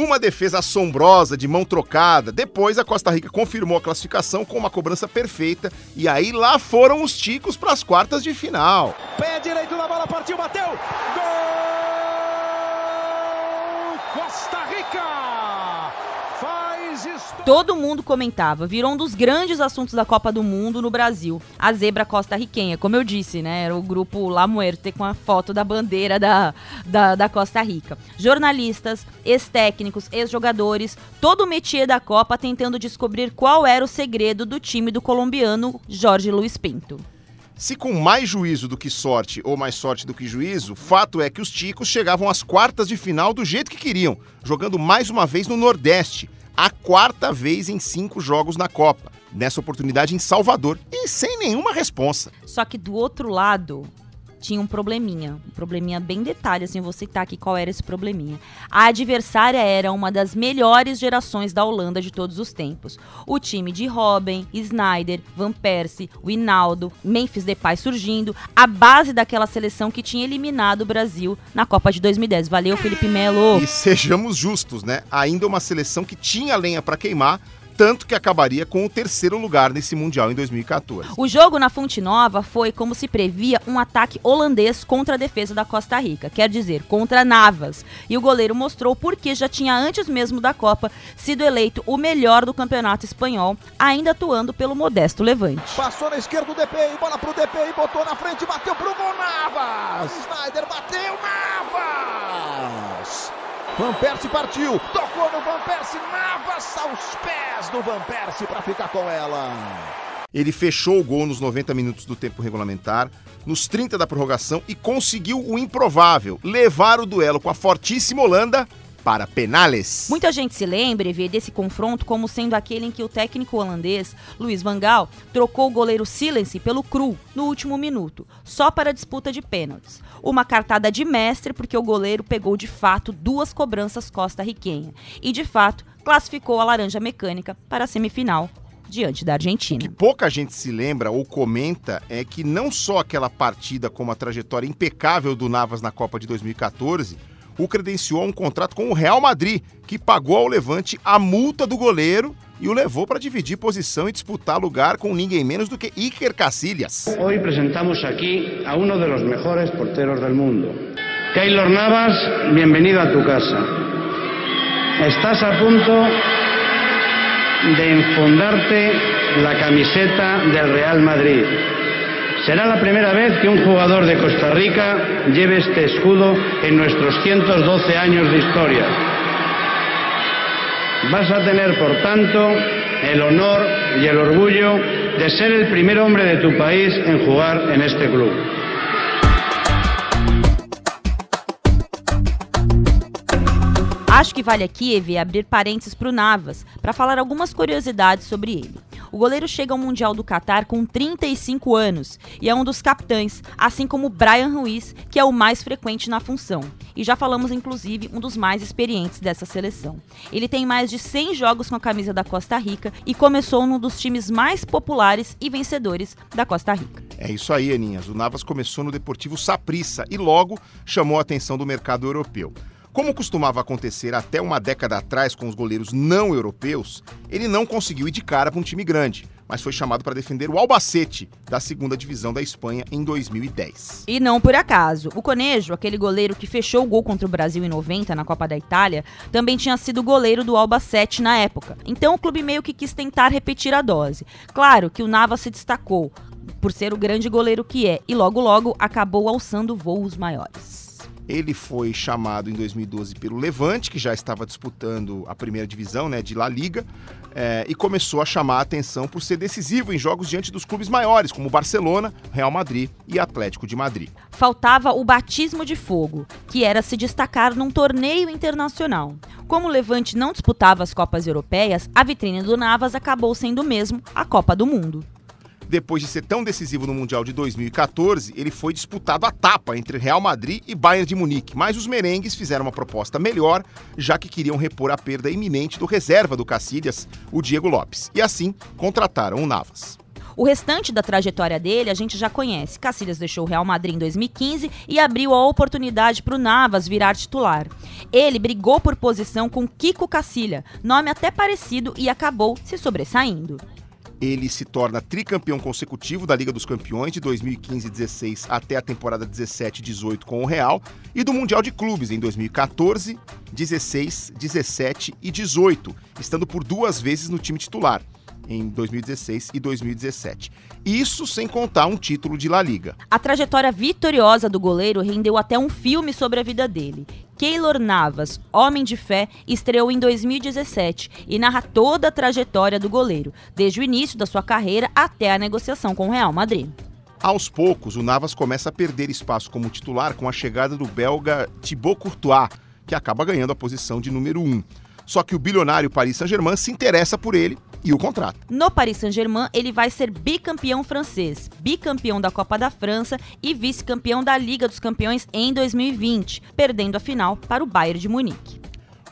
Uma defesa assombrosa, de mão trocada. Depois a Costa Rica confirmou a classificação com uma cobrança perfeita. E aí lá foram os ticos para as quartas de final. Pé direito na bola, partiu, bateu. Gol! Costa Rica! Todo mundo comentava, virou um dos grandes assuntos da Copa do Mundo no Brasil. A zebra costa-riquenha, como eu disse, né? Era o grupo La Muerte com a foto da bandeira da, da, da Costa Rica. Jornalistas, ex-técnicos, ex-jogadores, todo o métier da Copa tentando descobrir qual era o segredo do time do colombiano Jorge Luiz Pinto. Se com mais juízo do que sorte ou mais sorte do que juízo, fato é que os ticos chegavam às quartas de final do jeito que queriam, jogando mais uma vez no Nordeste, a quarta vez em cinco jogos na Copa. Nessa oportunidade em Salvador e sem nenhuma responsa. Só que do outro lado, tinha um probleminha. Um probleminha bem detalhe, assim, vou citar aqui qual era esse probleminha. A adversária era uma das melhores gerações da Holanda de todos os tempos. O time de Robin, Snyder, Van Persie, Winaldo, Memphis Depay surgindo, a base daquela seleção que tinha eliminado o Brasil na Copa de 2010. Valeu, Felipe Melo! E sejamos justos, né? Ainda uma seleção que tinha lenha para queimar, tanto que acabaria com o terceiro lugar nesse Mundial em 2014. O jogo na Fonte Nova foi, como se previa, um ataque holandês contra a defesa da Costa Rica, quer dizer, contra Navas. E o goleiro mostrou porque já tinha antes mesmo da Copa sido eleito o melhor do campeonato espanhol, ainda atuando pelo modesto Levante. Passou na esquerda o DPI, bola pro DPI, botou na frente, bateu pro gol Navas! Snyder bateu Navas! Van Persie partiu, tocou no Van Persie, Navas aos pés do Van Persie para ficar com ela. Ele fechou o gol nos 90 minutos do tempo regulamentar, nos 30 da prorrogação e conseguiu o improvável, levar o duelo com a fortíssima Holanda para penales. Muita gente se lembra e vê desse confronto como sendo aquele em que o técnico holandês, Luiz Van Gaal, trocou o goleiro Silence pelo Cru no último minuto, só para a disputa de pênaltis. Uma cartada de mestre porque o goleiro pegou de fato duas cobranças costa-riquenha e de fato classificou a Laranja Mecânica para a semifinal diante da Argentina. O que pouca gente se lembra ou comenta é que não só aquela partida como a trajetória impecável do Navas na Copa de 2014 o credenciou a um contrato com o Real Madrid, que pagou ao Levante a multa do goleiro e o levou para dividir posição e disputar lugar com ninguém menos do que Iker Casillas. Hoy presentamos aquí a uno de los mejores porteros del mundo. Keylor Navas, bienvenido a tu casa. Estás a punto de enfundarte la camiseta del Real Madrid. Será la primera vez que un jugador de Costa Rica lleve este escudo en nuestros 112 años de historia. vas a tener, por tanto, el honor y el orgullo de ser el primer hombre de tu país en jugar en este club. Acho que vale aqui, Eve, abrir parênteses para o Navas, para falar algumas curiosidades sobre ele. O goleiro chega ao Mundial do Catar com 35 anos e é um dos capitães, assim como Brian Ruiz, que é o mais frequente na função. E já falamos, inclusive, um dos mais experientes dessa seleção. Ele tem mais de 100 jogos com a camisa da Costa Rica e começou num dos times mais populares e vencedores da Costa Rica. É isso aí, Aninhas. O Navas começou no Deportivo Saprissa e logo chamou a atenção do mercado europeu. Como costumava acontecer até uma década atrás com os goleiros não europeus, ele não conseguiu ir de cara para um time grande, mas foi chamado para defender o Albacete, da segunda divisão da Espanha, em 2010. E não por acaso. O Conejo, aquele goleiro que fechou o gol contra o Brasil em 90 na Copa da Itália, também tinha sido goleiro do Albacete na época. Então o clube meio que quis tentar repetir a dose. Claro que o Navas se destacou por ser o grande goleiro que é e logo logo acabou alçando voos maiores. Ele foi chamado em 2012 pelo Levante, que já estava disputando a primeira divisão né, de La Liga, é, e começou a chamar a atenção por ser decisivo em jogos diante dos clubes maiores, como Barcelona, Real Madrid e Atlético de Madrid. Faltava o batismo de fogo, que era se destacar num torneio internacional. Como o Levante não disputava as Copas Europeias, a vitrine do Navas acabou sendo mesmo a Copa do Mundo. Depois de ser tão decisivo no Mundial de 2014, ele foi disputado a tapa entre Real Madrid e Bayern de Munique, mas os merengues fizeram uma proposta melhor, já que queriam repor a perda iminente do reserva do Cacilhas, o Diego Lopes, e assim contrataram o Navas. O restante da trajetória dele a gente já conhece. Cacilhas deixou o Real Madrid em 2015 e abriu a oportunidade para o Navas virar titular. Ele brigou por posição com Kiko Cacilha, nome até parecido, e acabou se sobressaindo. Ele se torna tricampeão consecutivo da Liga dos Campeões de 2015-16 até a temporada 17-18 com o Real e do Mundial de Clubes em 2014, 16, 17 e 18, estando por duas vezes no time titular em 2016 e 2017. Isso sem contar um título de La Liga. A trajetória vitoriosa do goleiro rendeu até um filme sobre a vida dele. Keylor Navas, Homem de Fé, estreou em 2017 e narra toda a trajetória do goleiro, desde o início da sua carreira até a negociação com o Real Madrid. Aos poucos, o Navas começa a perder espaço como titular com a chegada do belga Thibaut Courtois, que acaba ganhando a posição de número 1. Só que o bilionário Paris Saint-Germain se interessa por ele e o contrata. No Paris Saint-Germain, ele vai ser bicampeão francês, bicampeão da Copa da França e vice-campeão da Liga dos Campeões em 2020, perdendo a final para o Bayern de Munique.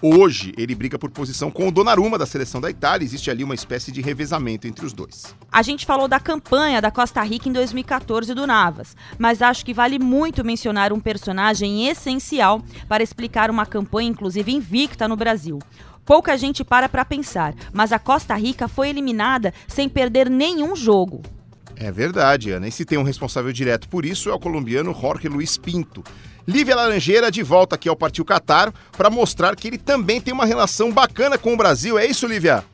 Hoje, ele briga por posição com o Donnarumma da seleção da Itália. Existe ali uma espécie de revezamento entre os dois. A gente falou da campanha da Costa Rica em 2014 do Navas, mas acho que vale muito mencionar um personagem essencial para explicar uma campanha, inclusive invicta no Brasil. Pouca gente para para pensar, mas a Costa Rica foi eliminada sem perder nenhum jogo. É verdade, Ana. E se tem um responsável direto por isso é o colombiano Jorge Luiz Pinto. Lívia Laranjeira de volta aqui ao Partiu Qatar para mostrar que ele também tem uma relação bacana com o Brasil. É isso, Lívia?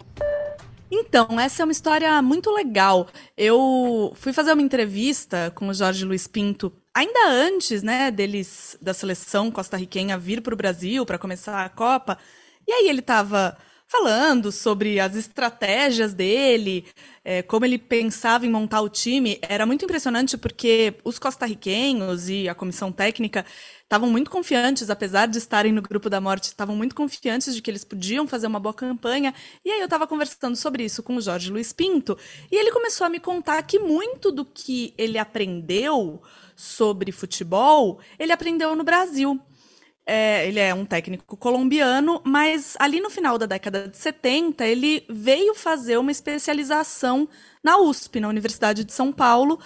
Então, essa é uma história muito legal. Eu fui fazer uma entrevista com o Jorge Luiz Pinto ainda antes, né, deles da seleção costarriquenha vir para o Brasil para começar a Copa. E aí ele estava falando sobre as estratégias dele, é, como ele pensava em montar o time. Era muito impressionante porque os costarriquenhos e a comissão técnica estavam muito confiantes, apesar de estarem no grupo da morte, estavam muito confiantes de que eles podiam fazer uma boa campanha. E aí eu estava conversando sobre isso com o Jorge Luiz Pinto, e ele começou a me contar que muito do que ele aprendeu sobre futebol, ele aprendeu no Brasil. É, ele é um técnico colombiano, mas ali no final da década de 70, ele veio fazer uma especialização na USP, na Universidade de São Paulo,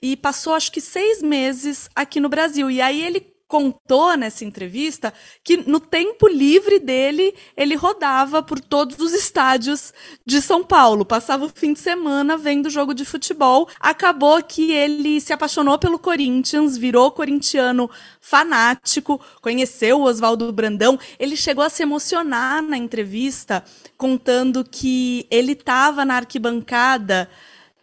e passou acho que seis meses aqui no Brasil. E aí ele contou nessa entrevista que no tempo livre dele, ele rodava por todos os estádios de São Paulo, passava o fim de semana vendo jogo de futebol. Acabou que ele se apaixonou pelo Corinthians, virou corintiano fanático, conheceu o Oswaldo Brandão. Ele chegou a se emocionar na entrevista, contando que ele estava na arquibancada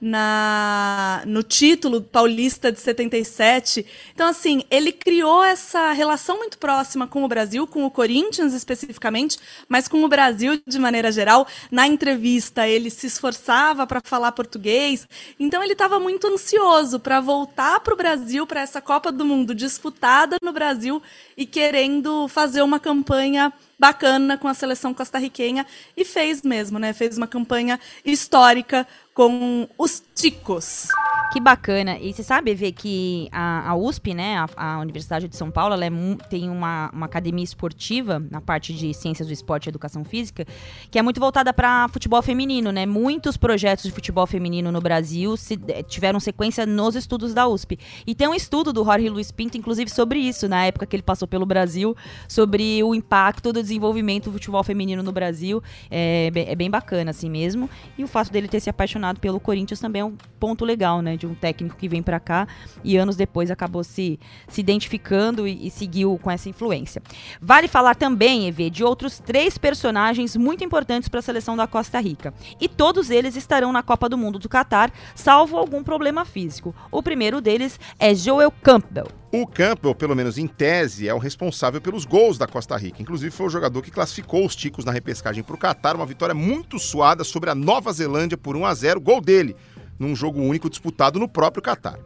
na no título paulista de 77. Então, assim, ele criou essa relação muito próxima com o Brasil, com o Corinthians especificamente, mas com o Brasil de maneira geral. Na entrevista, ele se esforçava para falar português. Então, ele estava muito ansioso para voltar para o Brasil, para essa Copa do Mundo disputada no Brasil e querendo fazer uma campanha bacana com a seleção costarriquenha e fez mesmo, né? Fez uma campanha histórica com os ticos. Que bacana. E você sabe ver que a, a USP, né, a, a, Universidade de São Paulo, ela é, tem uma, uma, academia esportiva na parte de ciências do esporte e educação física, que é muito voltada para futebol feminino, né? Muitos projetos de futebol feminino no Brasil se, eh, tiveram sequência nos estudos da USP. E tem um estudo do Jorge Luiz Pinto, inclusive, sobre isso, na época que ele passou pelo Brasil, sobre o impacto do desenvolvimento do futebol feminino no Brasil. É, é bem bacana, assim mesmo. E o fato dele ter se apaixonado pelo Corinthians também é um ponto legal, né? De um técnico que vem para cá e anos depois acabou se, se identificando e, e seguiu com essa influência. Vale falar também, Evê, de outros três personagens muito importantes para a seleção da Costa Rica. E todos eles estarão na Copa do Mundo do Catar, salvo algum problema físico. O primeiro deles é Joel Campbell. O Campbell, pelo menos em tese, é o responsável pelos gols da Costa Rica. Inclusive, foi o jogador que classificou os ticos na repescagem para o Catar, uma vitória muito suada sobre a Nova Zelândia por 1 a 0 gol dele, num jogo único disputado no próprio Catar.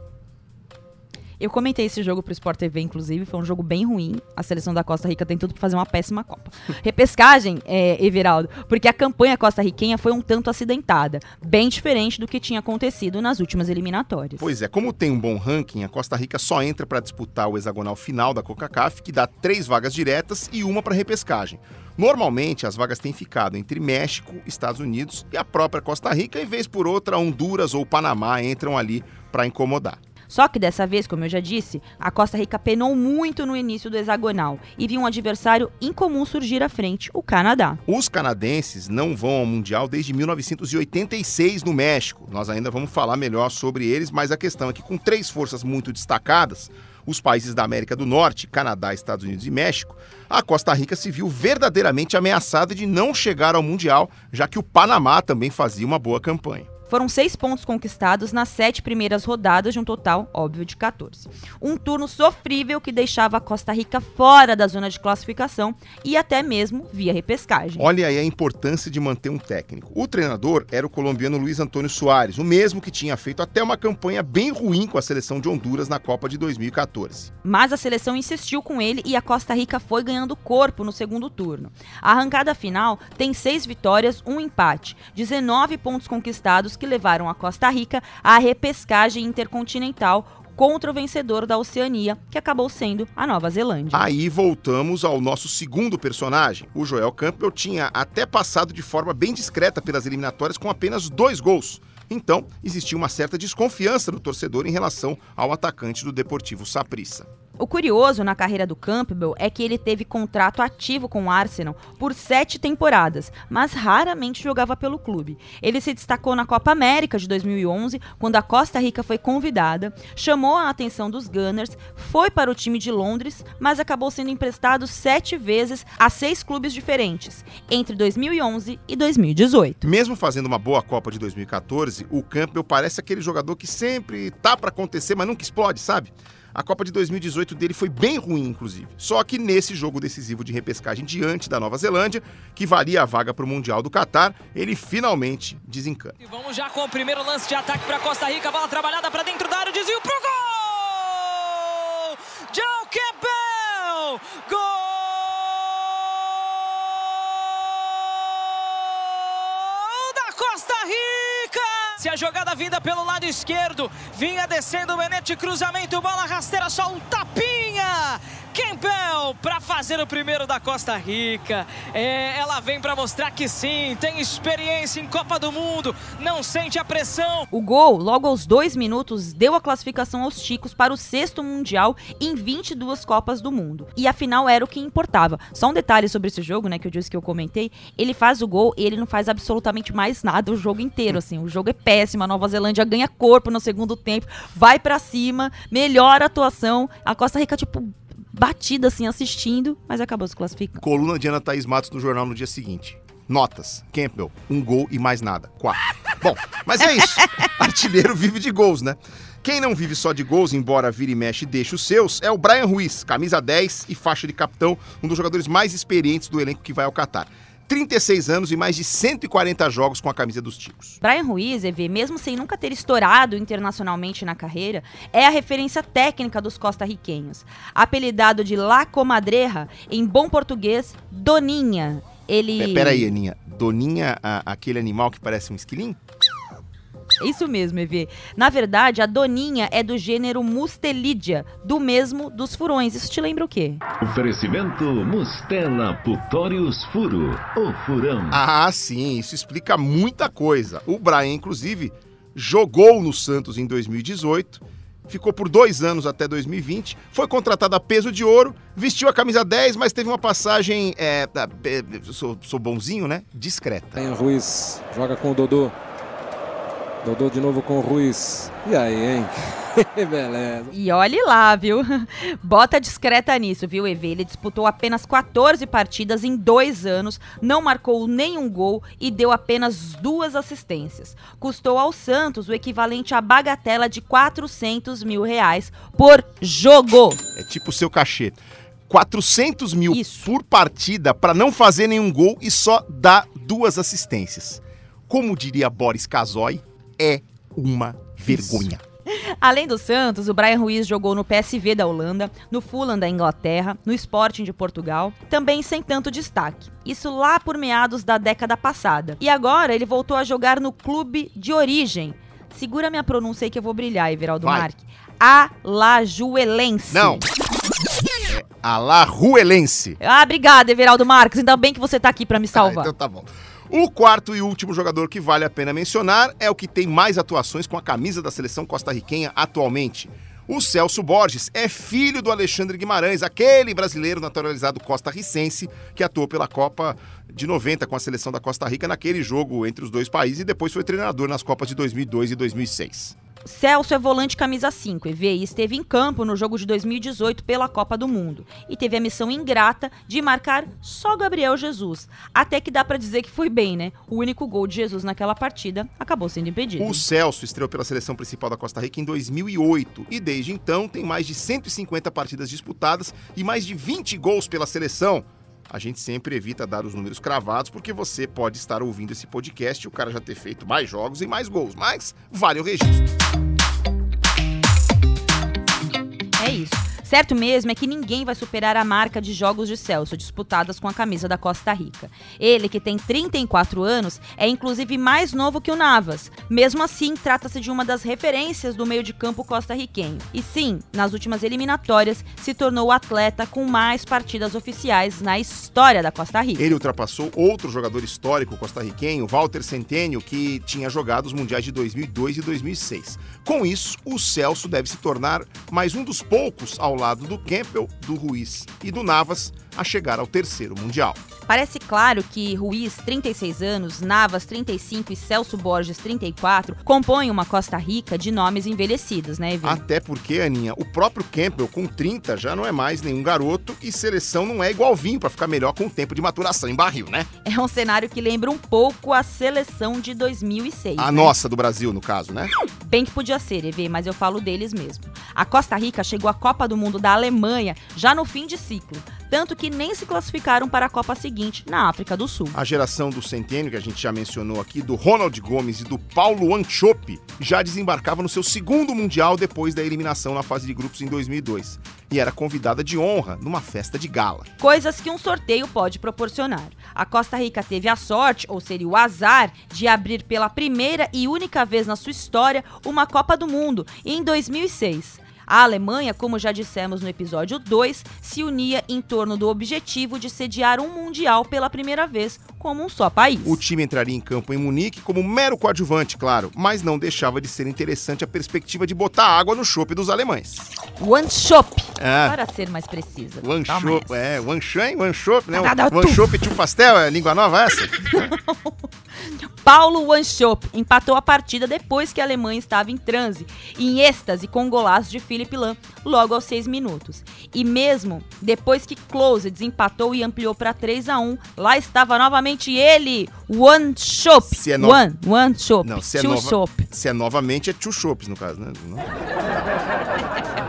Eu comentei esse jogo pro Sport TV, inclusive, foi um jogo bem ruim. A seleção da Costa Rica tem tudo para fazer uma péssima Copa. Repescagem, é, Everaldo, porque a campanha costa-riquenha foi um tanto acidentada, bem diferente do que tinha acontecido nas últimas eliminatórias. Pois é, como tem um bom ranking, a Costa Rica só entra para disputar o hexagonal final da CONCACAF, que dá três vagas diretas e uma para repescagem. Normalmente, as vagas têm ficado entre México, Estados Unidos e a própria Costa Rica, e vez por outra, Honduras ou Panamá entram ali para incomodar. Só que dessa vez, como eu já disse, a Costa Rica penou muito no início do hexagonal e viu um adversário incomum surgir à frente, o Canadá. Os canadenses não vão ao Mundial desde 1986 no México. Nós ainda vamos falar melhor sobre eles, mas a questão é que com três forças muito destacadas, os países da América do Norte, Canadá, Estados Unidos e México, a Costa Rica se viu verdadeiramente ameaçada de não chegar ao Mundial, já que o Panamá também fazia uma boa campanha. Foram seis pontos conquistados nas sete primeiras rodadas, de um total, óbvio, de 14. Um turno sofrível que deixava a Costa Rica fora da zona de classificação e até mesmo via repescagem. Olha aí a importância de manter um técnico. O treinador era o colombiano Luiz Antônio Soares, o mesmo que tinha feito até uma campanha bem ruim com a seleção de Honduras na Copa de 2014. Mas a seleção insistiu com ele e a Costa Rica foi ganhando corpo no segundo turno. A arrancada final tem seis vitórias, um empate, 19 pontos conquistados que levaram a Costa Rica à repescagem intercontinental contra o vencedor da Oceania, que acabou sendo a Nova Zelândia. Aí voltamos ao nosso segundo personagem. O Joel Campbell tinha até passado de forma bem discreta pelas eliminatórias com apenas dois gols. Então, existia uma certa desconfiança do torcedor em relação ao atacante do Deportivo Saprissa. O curioso na carreira do Campbell é que ele teve contrato ativo com o Arsenal por sete temporadas, mas raramente jogava pelo clube. Ele se destacou na Copa América de 2011, quando a Costa Rica foi convidada, chamou a atenção dos Gunners, foi para o time de Londres, mas acabou sendo emprestado sete vezes a seis clubes diferentes, entre 2011 e 2018. Mesmo fazendo uma boa Copa de 2014, o Campbell parece aquele jogador que sempre tá para acontecer, mas nunca explode, sabe? A Copa de 2018 dele foi bem ruim, inclusive. Só que nesse jogo decisivo de repescagem diante da Nova Zelândia, que valia a vaga para o Mundial do Catar, ele finalmente desencana. E vamos já com o primeiro lance de ataque para Costa Rica, bola trabalhada para dentro da área, desvio pro gol! Joe Campbell! Gol! Costa Rica! Se a jogada vinda pelo lado esquerdo, vinha descendo o Menete, cruzamento, bola rasteira, só um tapinha. Campbell para fazer o primeiro da Costa Rica. É, ela vem para mostrar que sim, tem experiência em Copa do Mundo, não sente a pressão. O gol, logo aos dois minutos, deu a classificação aos Chicos para o sexto Mundial em 22 Copas do Mundo. E afinal era o que importava. Só um detalhe sobre esse jogo, né, que eu disse que eu comentei. Ele faz o gol e ele não faz absolutamente mais nada o jogo inteiro, assim. O jogo é péssimo, a Nova Zelândia ganha corpo no segundo tempo, vai para cima, melhora a atuação. A Costa Rica, tipo, batida assim assistindo, mas acabou se classificando. Coluna de Ana Thaís Matos no jornal no dia seguinte. Notas: Campbell, um gol e mais nada. Quatro. Bom, mas é isso. Artilheiro vive de gols, né? Quem não vive só de gols, embora vire e mexe e deixe os seus, é o Brian Ruiz, camisa 10 e faixa de capitão, um dos jogadores mais experientes do elenco que vai ao Catar. 36 anos e mais de 140 jogos com a camisa dos Tigres. Brian Ruiz, EV, mesmo sem nunca ter estourado internacionalmente na carreira, é a referência técnica dos costarriquenhos. Apelidado de La Comadreja, em bom português, Doninha. Ele. Peraí, Aninha. Doninha, a- aquele animal que parece um esquilinho? Isso mesmo, EV. Na verdade, a Doninha é do gênero Mustelidia, do mesmo dos furões. Isso te lembra o quê? Oferecimento Mustela Putórios Furo, o furão. Ah, sim, isso explica muita coisa. O Brian, inclusive, jogou no Santos em 2018, ficou por dois anos até 2020, foi contratado a peso de ouro, vestiu a camisa 10, mas teve uma passagem. É, da- é, sou, sou bonzinho, né? Discreta. Tem o Ruiz, joga com o Dodô. Dodô de novo com o Ruiz. E aí, hein? Beleza. E olhe lá, viu? Bota discreta nisso, viu, EV? Ele disputou apenas 14 partidas em dois anos, não marcou nenhum gol e deu apenas duas assistências. Custou ao Santos o equivalente à bagatela de 400 mil reais por jogo. É tipo o seu cachê. 400 mil por partida para não fazer nenhum gol e só dar duas assistências. Como diria Boris Casoy, é uma vergonha. Além do Santos, o Brian Ruiz jogou no PSV da Holanda, no Fulham da Inglaterra, no Sporting de Portugal, também sem tanto destaque. Isso lá por meados da década passada. E agora ele voltou a jogar no clube de origem. Segura minha pronúncia aí que eu vou brilhar, Everaldo Vai. Marque. Alajuelense. Não. É Alajuelense. Ah, obrigada, Everaldo Marques. Ainda bem que você tá aqui pra me salvar. então tá bom. O quarto e último jogador que vale a pena mencionar é o que tem mais atuações com a camisa da seleção costarriquenha atualmente. O Celso Borges é filho do Alexandre Guimarães, aquele brasileiro naturalizado costarricense que atuou pela Copa de 90 com a seleção da Costa Rica naquele jogo entre os dois países e depois foi treinador nas Copas de 2002 e 2006. Celso é volante camisa 5, EV, e esteve em campo no jogo de 2018 pela Copa do Mundo. E teve a missão ingrata de marcar só Gabriel Jesus. Até que dá pra dizer que foi bem, né? O único gol de Jesus naquela partida acabou sendo impedido. O Celso estreou pela seleção principal da Costa Rica em 2008 e desde então tem mais de 150 partidas disputadas e mais de 20 gols pela seleção. A gente sempre evita dar os números cravados porque você pode estar ouvindo esse podcast e o cara já ter feito mais jogos e mais gols, mas vale o registro. É isso. Certo mesmo é que ninguém vai superar a marca de jogos de Celso disputadas com a camisa da Costa Rica. Ele, que tem 34 anos, é inclusive mais novo que o Navas. Mesmo assim, trata-se de uma das referências do meio de campo costarriquenho. E sim, nas últimas eliminatórias, se tornou o atleta com mais partidas oficiais na história da Costa Rica. Ele ultrapassou outro jogador histórico costarriquenho, Walter Centenio, que tinha jogado os mundiais de 2002 e 2006. Com isso, o Celso deve se tornar mais um dos poucos ao lado do Campbell, do Ruiz e do Navas a chegar ao terceiro mundial. Parece claro que Ruiz, 36 anos, Navas, 35 e Celso Borges, 34, compõem uma Costa Rica de nomes envelhecidos, né, Evê? Até porque, Aninha, o próprio Campbell com 30 já não é mais nenhum garoto e seleção não é igual vinho para ficar melhor com o tempo de maturação em barril, né? É um cenário que lembra um pouco a seleção de 2006. A né? nossa do Brasil, no caso, né? Bem que podia ser, EV, mas eu falo deles mesmo. A Costa Rica chegou à Copa do Mundo da Alemanha já no fim de ciclo, tanto que nem se classificaram para a Copa seguinte, na África do Sul. A geração do Centênio, que a gente já mencionou aqui, do Ronald Gomes e do Paulo Anchope, já desembarcava no seu segundo Mundial depois da eliminação na fase de grupos em 2002. E era convidada de honra numa festa de gala. Coisas que um sorteio pode proporcionar. A Costa Rica teve a sorte, ou seria o azar, de abrir pela primeira e única vez na sua história uma Copa do Mundo, em 2006. A Alemanha, como já dissemos no episódio 2, se unia em torno do objetivo de sediar um Mundial pela primeira vez como um só país. O time entraria em campo em Munique como mero coadjuvante, claro, mas não deixava de ser interessante a perspectiva de botar água no chope dos alemães. One Shop, É. para ser mais precisa. One Toma Shop, essa. é, One Shop, One Shop, né? Nada, One tu. Shop tio pastel, é língua nova essa? Paulo Wanchop empatou a partida depois que a Alemanha estava em transe, em êxtase com o golaço de Philipp Lahm logo aos 6 minutos. E mesmo depois que Klose desempatou e ampliou para 3 a 1 lá estava novamente ele, Wanchop. Se é no- One. Não, se é, nova- se é novamente, é two shops, no caso, né? Não?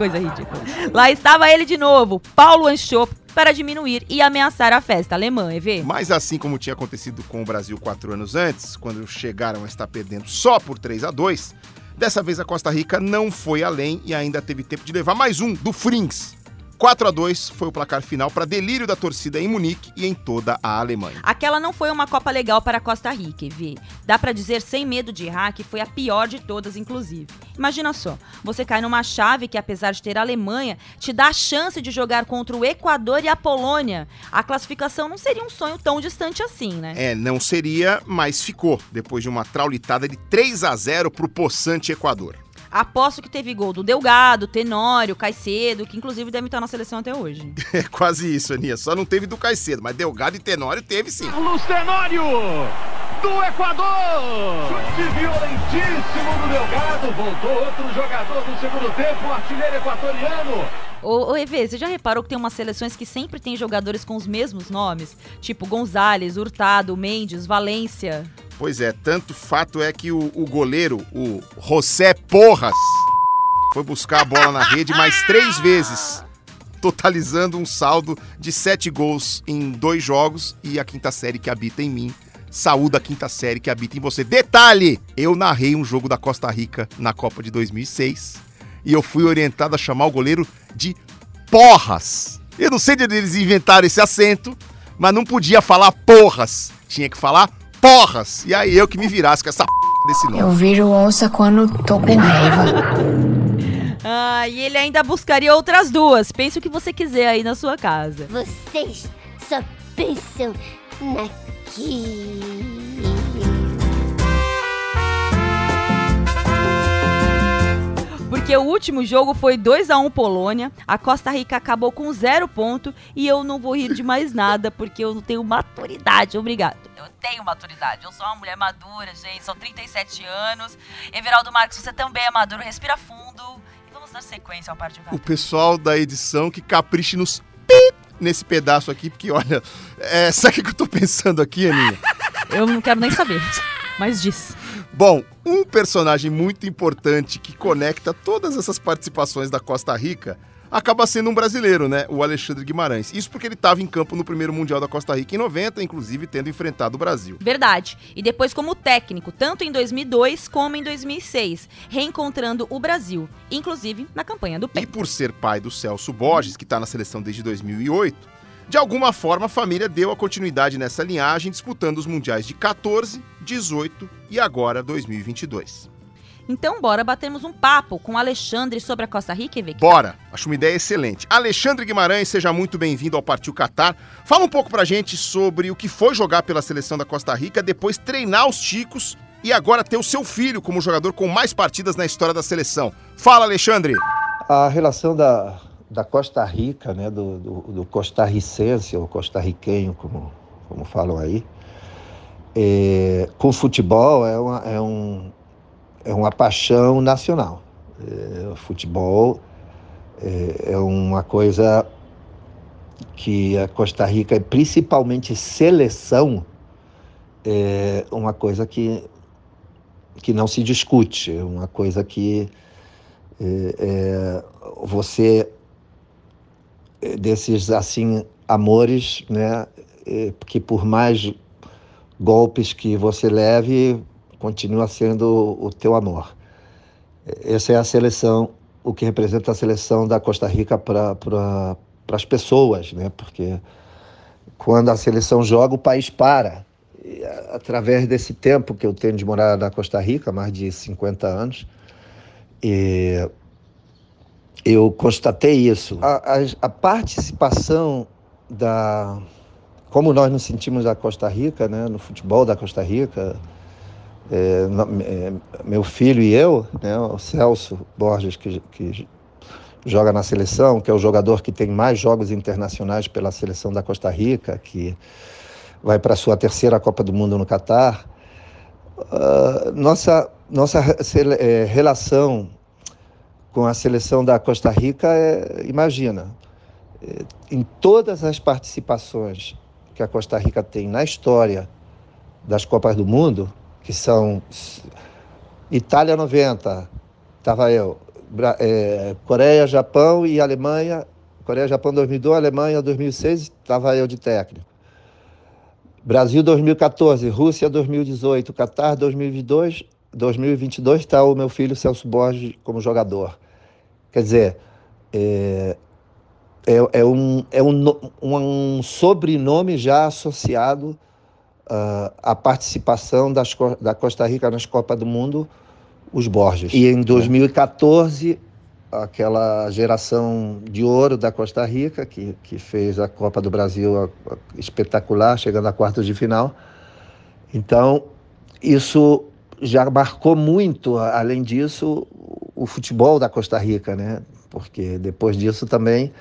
Coisa ridícula. Lá estava ele de novo, Paulo Anchop, para diminuir e ameaçar a festa alemã, EV. Mas assim como tinha acontecido com o Brasil quatro anos antes, quando chegaram a estar perdendo só por 3 a 2 dessa vez a Costa Rica não foi além e ainda teve tempo de levar mais um, do Frings. 4 a 2 foi o placar final para delírio da torcida em Munique e em toda a Alemanha. Aquela não foi uma Copa legal para Costa Rica, EV. Dá pra dizer sem medo de errar que foi a pior de todas, inclusive. Imagina só, você cai numa chave que, apesar de ter a Alemanha, te dá a chance de jogar contra o Equador e a Polônia. A classificação não seria um sonho tão distante assim, né? É, não seria, mas ficou, depois de uma traulitada de 3 a 0 pro possante Equador. Aposto que teve gol do Delgado, Tenório, Caicedo, que inclusive deve estar na seleção até hoje. É quase isso, Aninha. Só não teve do Caicedo, mas Delgado e Tenório teve sim. Carlos Tenório, do Equador. Chute violentíssimo do Delgado. Voltou outro jogador do segundo tempo, o artilheiro equatoriano. Ô, ô você já reparou que tem umas seleções que sempre tem jogadores com os mesmos nomes? Tipo Gonzalez, Hurtado, Mendes, Valência. Pois é, tanto fato é que o, o goleiro, o José Porras, foi buscar a bola na rede mais três vezes, totalizando um saldo de sete gols em dois jogos e a quinta série que habita em mim. Saúde a quinta série que habita em você. Detalhe! Eu narrei um jogo da Costa Rica na Copa de 2006 e eu fui orientado a chamar o goleiro de Porras. Eu não sei de onde eles inventaram esse acento, mas não podia falar porras. Tinha que falar porras. E aí eu que me virasse com essa p desse nome. Eu viro onça quando tô com raiva. Ah, e ele ainda buscaria outras duas. Pense o que você quiser aí na sua casa. Vocês só pensam naquilo. Porque o último jogo foi 2 a 1 Polônia, a Costa Rica acabou com zero ponto e eu não vou rir de mais nada porque eu não tenho maturidade. Obrigado. Eu tenho maturidade, eu sou uma mulher madura, gente, são 37 anos. Everaldo Marques, você também é maduro, respira fundo e vamos dar sequência ao partido. O pessoal da edição que capriche nos pip nesse pedaço aqui, porque olha, é, sabe o que eu tô pensando aqui, Aninha? Eu não quero nem saber, mas diz. Bom, um personagem muito importante que conecta todas essas participações da Costa Rica acaba sendo um brasileiro, né? O Alexandre Guimarães. Isso porque ele estava em campo no primeiro Mundial da Costa Rica em 90, inclusive tendo enfrentado o Brasil. Verdade. E depois como técnico, tanto em 2002 como em 2006, reencontrando o Brasil, inclusive na campanha do PEN. E por ser pai do Celso Borges, que está na seleção desde 2008, de alguma forma a família deu a continuidade nessa linhagem, disputando os mundiais de 14, 18 e agora 2022. Então bora batermos um papo com o Alexandre sobre a Costa Rica e ver que Bora! Acho uma ideia excelente. Alexandre Guimarães, seja muito bem-vindo ao Partiu Qatar. Fala um pouco pra gente sobre o que foi jogar pela seleção da Costa Rica, depois treinar os ticos e agora ter o seu filho como jogador com mais partidas na história da seleção. Fala, Alexandre! A relação da, da Costa Rica, né, do, do, do costarricense ou costarriquenho, como, como falam aí, é, com futebol é uma, é, um, é uma paixão nacional. É, o futebol é, é uma coisa que a Costa Rica, principalmente seleção, é uma coisa que, que não se discute, é uma coisa que é, é, você desses assim amores, né, que por mais golpes que você leve, continua sendo o teu amor. Essa é a seleção, o que representa a seleção da Costa Rica para pra, as pessoas, né? Porque quando a seleção joga, o país para. E, através desse tempo que eu tenho de morar na Costa Rica, mais de 50 anos, e eu constatei isso. A, a, a, participação da. Como nós nos sentimos da Costa Rica, né, no futebol da Costa Rica, é, é, meu filho e eu, né, o Celso Borges, que, que joga na seleção, que é o jogador que tem mais jogos internacionais pela seleção da Costa Rica, que vai para a sua terceira Copa do Mundo no Catar. uh, nossa, nossa é, relação com a seleção da Costa Rica é, imagina, é, em todas as participações que a Costa Rica tem na história das Copas do Mundo, que são Itália 90, estava eu, é, Coreia, Japão e Alemanha, Coreia, Japão 2002, Alemanha 2006, estava eu de técnico. Brasil 2014, Rússia 2018, Catar 2022, 2022 está o meu filho Celso Borges como jogador. Quer dizer, é, é, é, um, é um, um sobrenome já associado uh, à participação das, da Costa Rica nas Copas do Mundo, os Borges. E em 2014, aquela geração de ouro da Costa Rica, que, que fez a Copa do Brasil espetacular, chegando a quartos de final. Então, isso já marcou muito, além disso, o futebol da Costa Rica, né? Porque depois disso também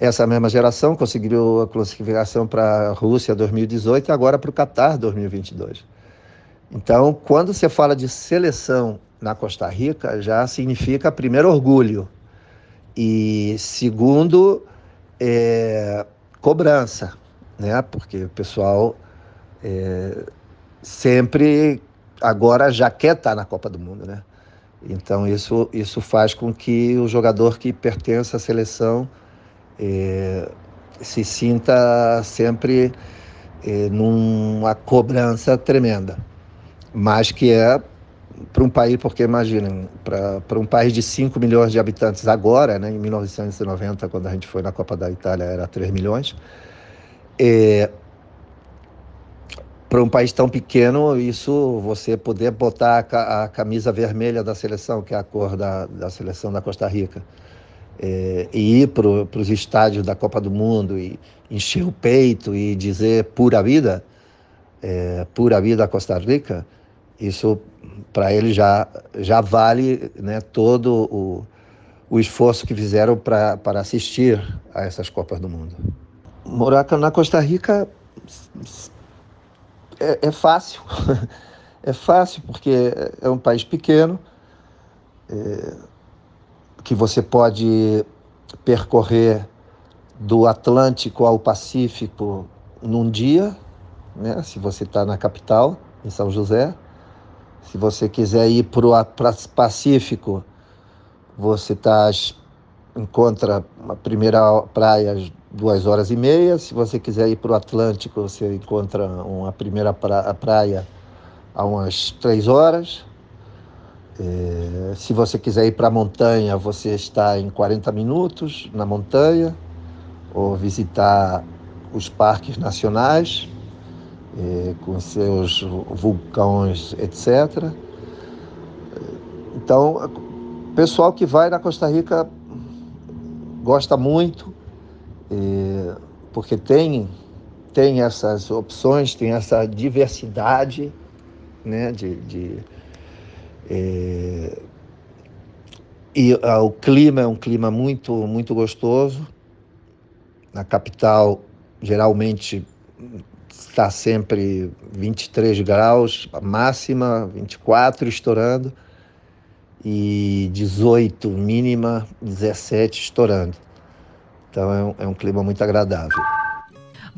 essa mesma geração conseguiu a classificação para a Rússia 2018 e agora para o Catar 2022. Então, quando você fala de seleção na Costa Rica, já significa, primeiro, orgulho e, segundo, é, cobrança, né? Porque o pessoal é, sempre agora já quer estar na Copa do Mundo, né? Então, isso, isso faz com que o jogador que pertence à seleção é, se sinta sempre é, numa cobrança tremenda, mas que é para um país, porque imaginem, para um país de 5 milhões de habitantes agora, né, em 1990, quando a gente foi na Copa da Itália, era 3 milhões, é, para um país tão pequeno, isso você poder botar a, camisa vermelha da seleção, que é a cor da, da seleção da Costa Rica, é, e ir para os estádios da Copa do Mundo e encher o peito e dizer pura vida, é, pura vida Costa Rica, isso para ele já, já vale né, todo o, o esforço que fizeram para assistir a essas Copas do Mundo. Morar na Costa Rica é, é fácil, é fácil porque é um país pequeno, é, que você pode percorrer do Atlântico ao Pacífico num dia, né, se você está na capital, em São José. Se você quiser ir para o Pacífico, você tá, encontra a primeira praia duas horas e meia. Se você quiser ir para o Atlântico, você encontra uma primeira praia a umas três horas. É, se você quiser ir para a montanha, você está em 40 minutos na montanha, ou visitar os parques nacionais, é, com seus vulcões, etc. Então, o pessoal que vai na Costa Rica gosta muito, porque tem, tem essas opções, tem essa diversidade né, de, de é, e ah, o clima é um clima muito, muito gostoso. Na capital, geralmente está sempre 23 graus, máxima 24 estourando e 18 mínima, 17 estourando. Então é um, é um clima muito agradável.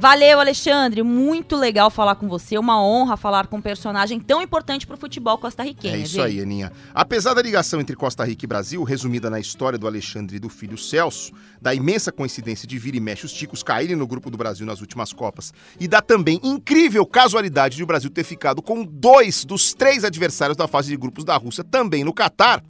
Valeu, Alexandre. Muito legal falar com você. Uma honra falar com um personagem tão importante para o futebol costarriquenho. É isso aí, Aninha. Apesar da ligação entre Costa Rica e Brasil, resumida na história do Alexandre e do filho Celso, da imensa coincidência de vir e mexe os ticos caírem no grupo do Brasil nas últimas Copas, e da também incrível casualidade de o Brasil ter ficado com dois dos três adversários da fase de grupos da Rússia também no Catar,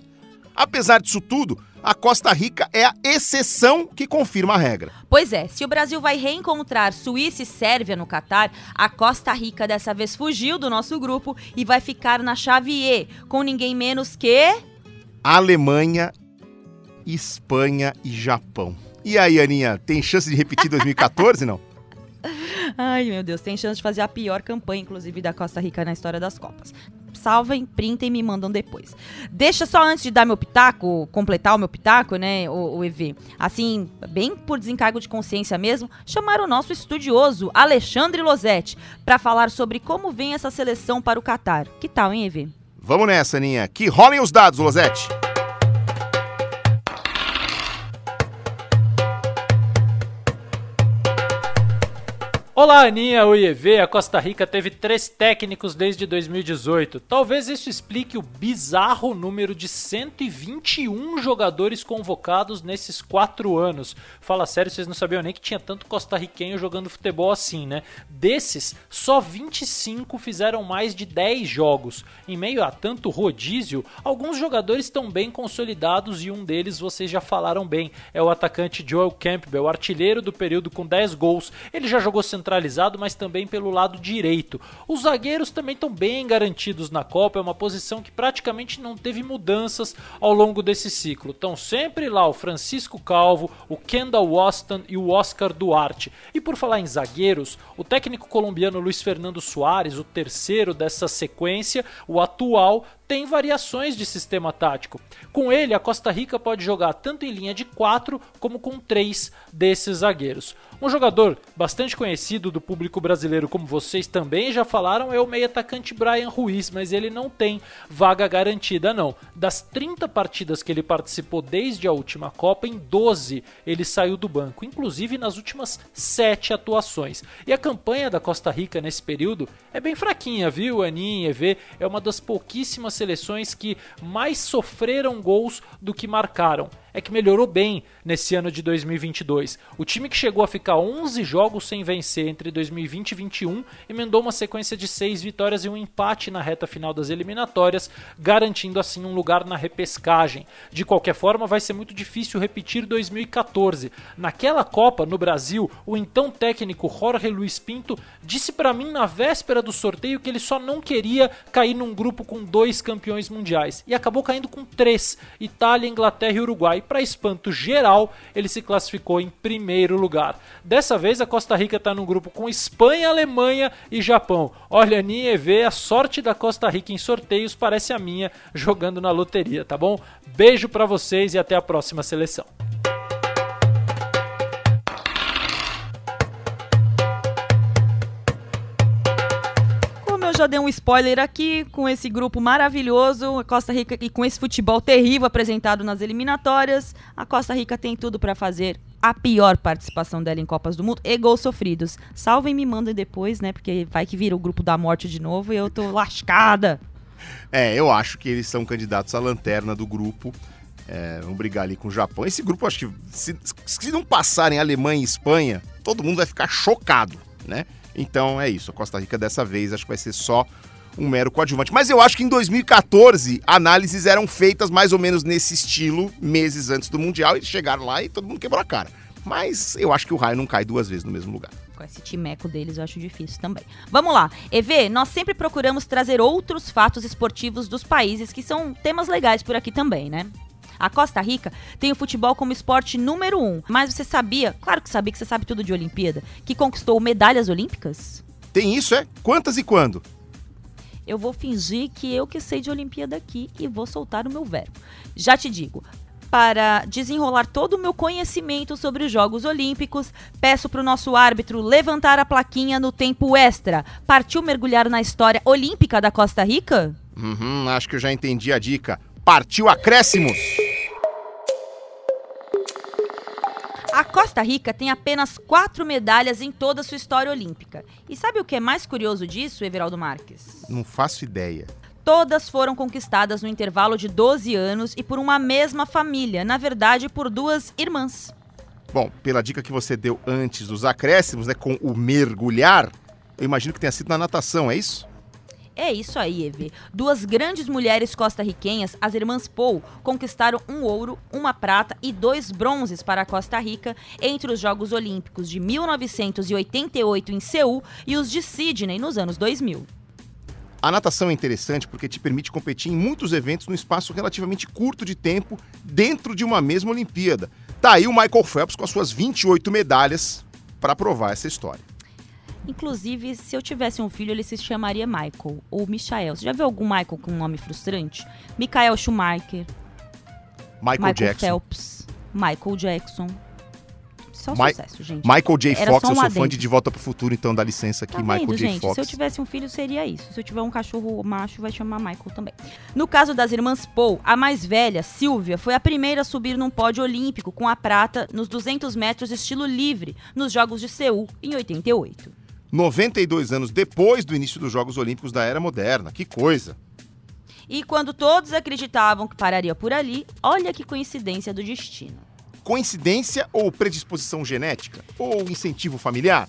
apesar disso tudo, a Costa Rica é a exceção que confirma a regra. Pois é, se o Brasil vai reencontrar Suíça e Sérvia no Catar, a Costa Rica dessa vez fugiu do nosso grupo e vai ficar na chave E, com ninguém menos que. Alemanha, Espanha e Japão. E aí, Aninha, tem chance de repetir 2014, não? Ai, meu Deus, tem chance de fazer a pior campanha, inclusive, da Costa Rica na história das Copas. Salvem, printem e me mandam depois. Deixa só antes de dar meu pitaco, completar o meu pitaco, né, o, o EV. Assim, bem por desencargo de consciência mesmo, chamar o nosso estudioso, Alexandre Losetti, para falar sobre como vem essa seleção para o Catar. Que tal, hein, EV? Vamos nessa, Aninha. Que rolem os dados, Losetti. Olá, Aninha, oi EV. A Costa Rica teve três técnicos desde 2018. Talvez isso explique o bizarro número de 121 jogadores convocados nesses quatro anos. Fala sério, vocês não sabiam nem que tinha tanto costarriquenho jogando futebol assim, né? Desses, só 25 fizeram mais de 10 jogos. Em meio a tanto rodízio, alguns jogadores estão bem consolidados e um deles vocês já falaram bem. É o atacante Joel Campbell, artilheiro do período com 10 gols. Ele já jogou central centralizado, mas também pelo lado direito. Os zagueiros também estão bem garantidos na Copa, é uma posição que praticamente não teve mudanças ao longo desse ciclo. Estão sempre lá o Francisco Calvo, o Kendall Waston e o Oscar Duarte. E por falar em zagueiros, o técnico colombiano Luiz Fernando Soares, o terceiro dessa sequência, o atual, tem variações de sistema tático. Com ele, a Costa Rica pode jogar tanto em linha de 4 como com 3 desses zagueiros. Um jogador bastante conhecido do público brasileiro, como vocês também já falaram, é o meio atacante Brian Ruiz, mas ele não tem vaga garantida não. Das 30 partidas que ele participou desde a última Copa, em 12 ele saiu do banco, inclusive nas últimas 7 atuações. E a campanha da Costa Rica nesse período é bem fraquinha, viu, Aninha, EV? É uma das pouquíssimas seleções que mais sofreram gols do que marcaram é que melhorou bem nesse ano de 2022. O time que chegou a ficar 11 jogos sem vencer entre 2020 e 2021 emendou uma sequência de 6 vitórias e um empate na reta final das eliminatórias, garantindo assim um lugar na repescagem. De qualquer forma, vai ser muito difícil repetir 2014. Naquela Copa, no Brasil, o então técnico Jorge Luiz Pinto disse para mim na véspera do sorteio que ele só não queria cair num grupo com dois campeões mundiais e acabou caindo com três: Itália, Inglaterra e Uruguai e para espanto geral, ele se classificou em primeiro lugar. Dessa vez a Costa Rica está no grupo com Espanha, Alemanha e Japão. Olha, Nieve, a sorte da Costa Rica em sorteios parece a minha jogando na loteria, tá bom? Beijo para vocês e até a próxima seleção. Já dei um spoiler aqui com esse grupo maravilhoso, a Costa Rica e com esse futebol terrível apresentado nas eliminatórias. A Costa Rica tem tudo para fazer a pior participação dela em Copas do Mundo e gols sofridos. Salvem me mandem depois, né? Porque vai que vira o grupo da morte de novo e eu tô lascada. É, eu acho que eles são candidatos à lanterna do grupo. É, brigar ali com o Japão. Esse grupo, acho que se, se não passarem Alemanha e Espanha, todo mundo vai ficar chocado, né? Então é isso. A Costa Rica dessa vez acho que vai ser só um mero coadjuvante. Mas eu acho que em 2014 análises eram feitas mais ou menos nesse estilo, meses antes do Mundial, e chegaram lá e todo mundo quebrou a cara. Mas eu acho que o raio não cai duas vezes no mesmo lugar. Com esse timeco deles eu acho difícil também. Vamos lá. EV, nós sempre procuramos trazer outros fatos esportivos dos países que são temas legais por aqui também, né? A Costa Rica tem o futebol como esporte número um. Mas você sabia, claro que sabia que você sabe tudo de Olimpíada, que conquistou medalhas olímpicas? Tem isso, é? Quantas e quando? Eu vou fingir que eu que sei de Olimpíada aqui e vou soltar o meu verbo. Já te digo, para desenrolar todo o meu conhecimento sobre os Jogos Olímpicos, peço para o nosso árbitro levantar a plaquinha no tempo extra. Partiu mergulhar na história olímpica da Costa Rica? Uhum, acho que eu já entendi a dica. Partiu acréscimos! A Costa Rica tem apenas quatro medalhas em toda a sua história olímpica. E sabe o que é mais curioso disso, Everaldo Marques? Não faço ideia. Todas foram conquistadas no intervalo de 12 anos e por uma mesma família, na verdade, por duas irmãs. Bom, pela dica que você deu antes dos acréscimos, né, com o mergulhar, eu imagino que tenha sido na natação, é isso? É isso aí, Eve. Duas grandes mulheres costarriquenhas, as irmãs Paul, conquistaram um ouro, uma prata e dois bronzes para a Costa Rica entre os Jogos Olímpicos de 1988 em Seul e os de Sydney nos anos 2000. A natação é interessante porque te permite competir em muitos eventos num espaço relativamente curto de tempo dentro de uma mesma Olimpíada. Tá aí o Michael Phelps com as suas 28 medalhas para provar essa história. Inclusive, se eu tivesse um filho, ele se chamaria Michael ou Michael. Você já viu algum Michael com um nome frustrante? Michael Schumacher, Michael, Michael Jackson. Phelps, Michael Jackson. Só Mi- sucesso, gente. Michael J. Era Fox, um eu sou fã de De Volta pro Futuro, então dá licença aqui, Tá Michael vendo, J. gente? Fox. Se eu tivesse um filho, seria isso. Se eu tiver um cachorro macho, vai chamar Michael também. No caso das irmãs Paul, a mais velha, Silvia, foi a primeira a subir num pódio olímpico com a prata nos 200 metros estilo livre nos Jogos de Seul, em 88. 92 anos depois do início dos Jogos Olímpicos da Era Moderna. Que coisa. E quando todos acreditavam que pararia por ali, olha que coincidência do destino. Coincidência ou predisposição genética? Ou incentivo familiar?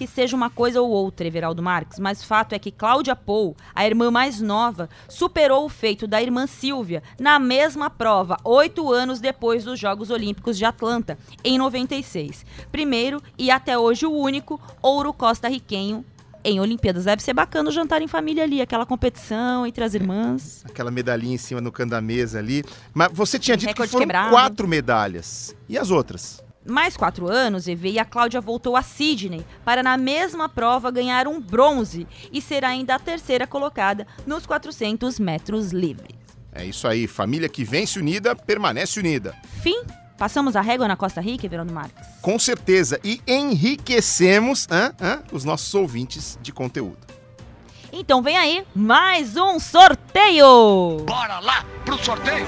Que seja uma coisa ou outra, Everaldo Marques, mas fato é que Cláudia Pou, a irmã mais nova, superou o feito da irmã Silvia na mesma prova, oito anos depois dos Jogos Olímpicos de Atlanta, em 96. Primeiro e até hoje o único ouro costarriquenho em Olimpíadas. Deve ser bacana o jantar em família ali, aquela competição entre as irmãs. Aquela medalhinha em cima no canto da mesa ali. Mas você tinha dito que foram quebrado. quatro medalhas. E as outras? Mais quatro anos, EV, e a Cláudia voltou a Sydney para, na mesma prova, ganhar um bronze e ser ainda a terceira colocada nos 400 metros livres. É isso aí. Família que vence unida, permanece unida. Fim? Passamos a régua na Costa Rica, Everaldo Marques? Com certeza. E enriquecemos hã, hã, os nossos ouvintes de conteúdo. Então vem aí mais um sorteio! Bora lá pro sorteio!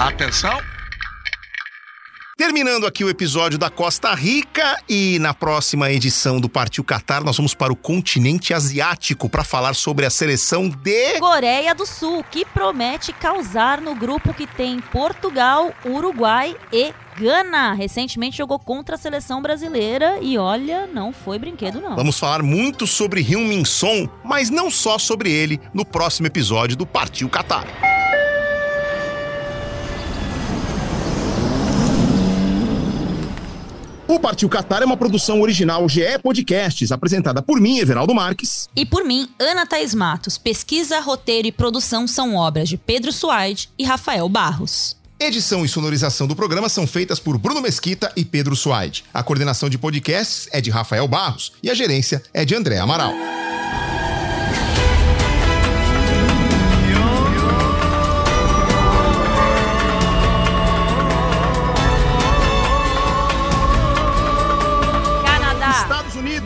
Atenção! Terminando aqui o episódio da Costa Rica e na próxima edição do Partiu Qatar nós vamos para o continente asiático para falar sobre a seleção de Coreia do Sul, que promete causar no grupo que tem Portugal, Uruguai e Gana. Recentemente jogou contra a seleção brasileira e olha, não foi brinquedo não. Vamos falar muito sobre Hyun-Min Son, mas não só sobre ele no próximo episódio do Partiu Qatar. O Partiu Qatar é uma produção original GE Podcasts, apresentada por mim, Everaldo Marques. E por mim, Ana Thaís Matos. Pesquisa, roteiro e produção são obras de Pedro Suaide e Rafael Barros. Edição e sonorização do programa são feitas por Bruno Mesquita e Pedro Suaide. A coordenação de podcasts é de Rafael Barros e a gerência é de André Amaral.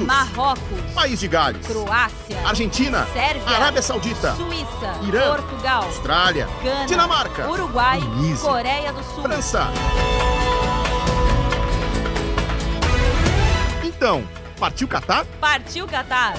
Unidos, Marrocos, País de Gales, Croácia, Argentina, Sérvia, Arábia Saudita, Suíça, Irã, Portugal, Austrália, Gana, Dinamarca, Uruguai, Tunísia, Coreia do Sul. França. Então, partiu Catar? Partiu Catar!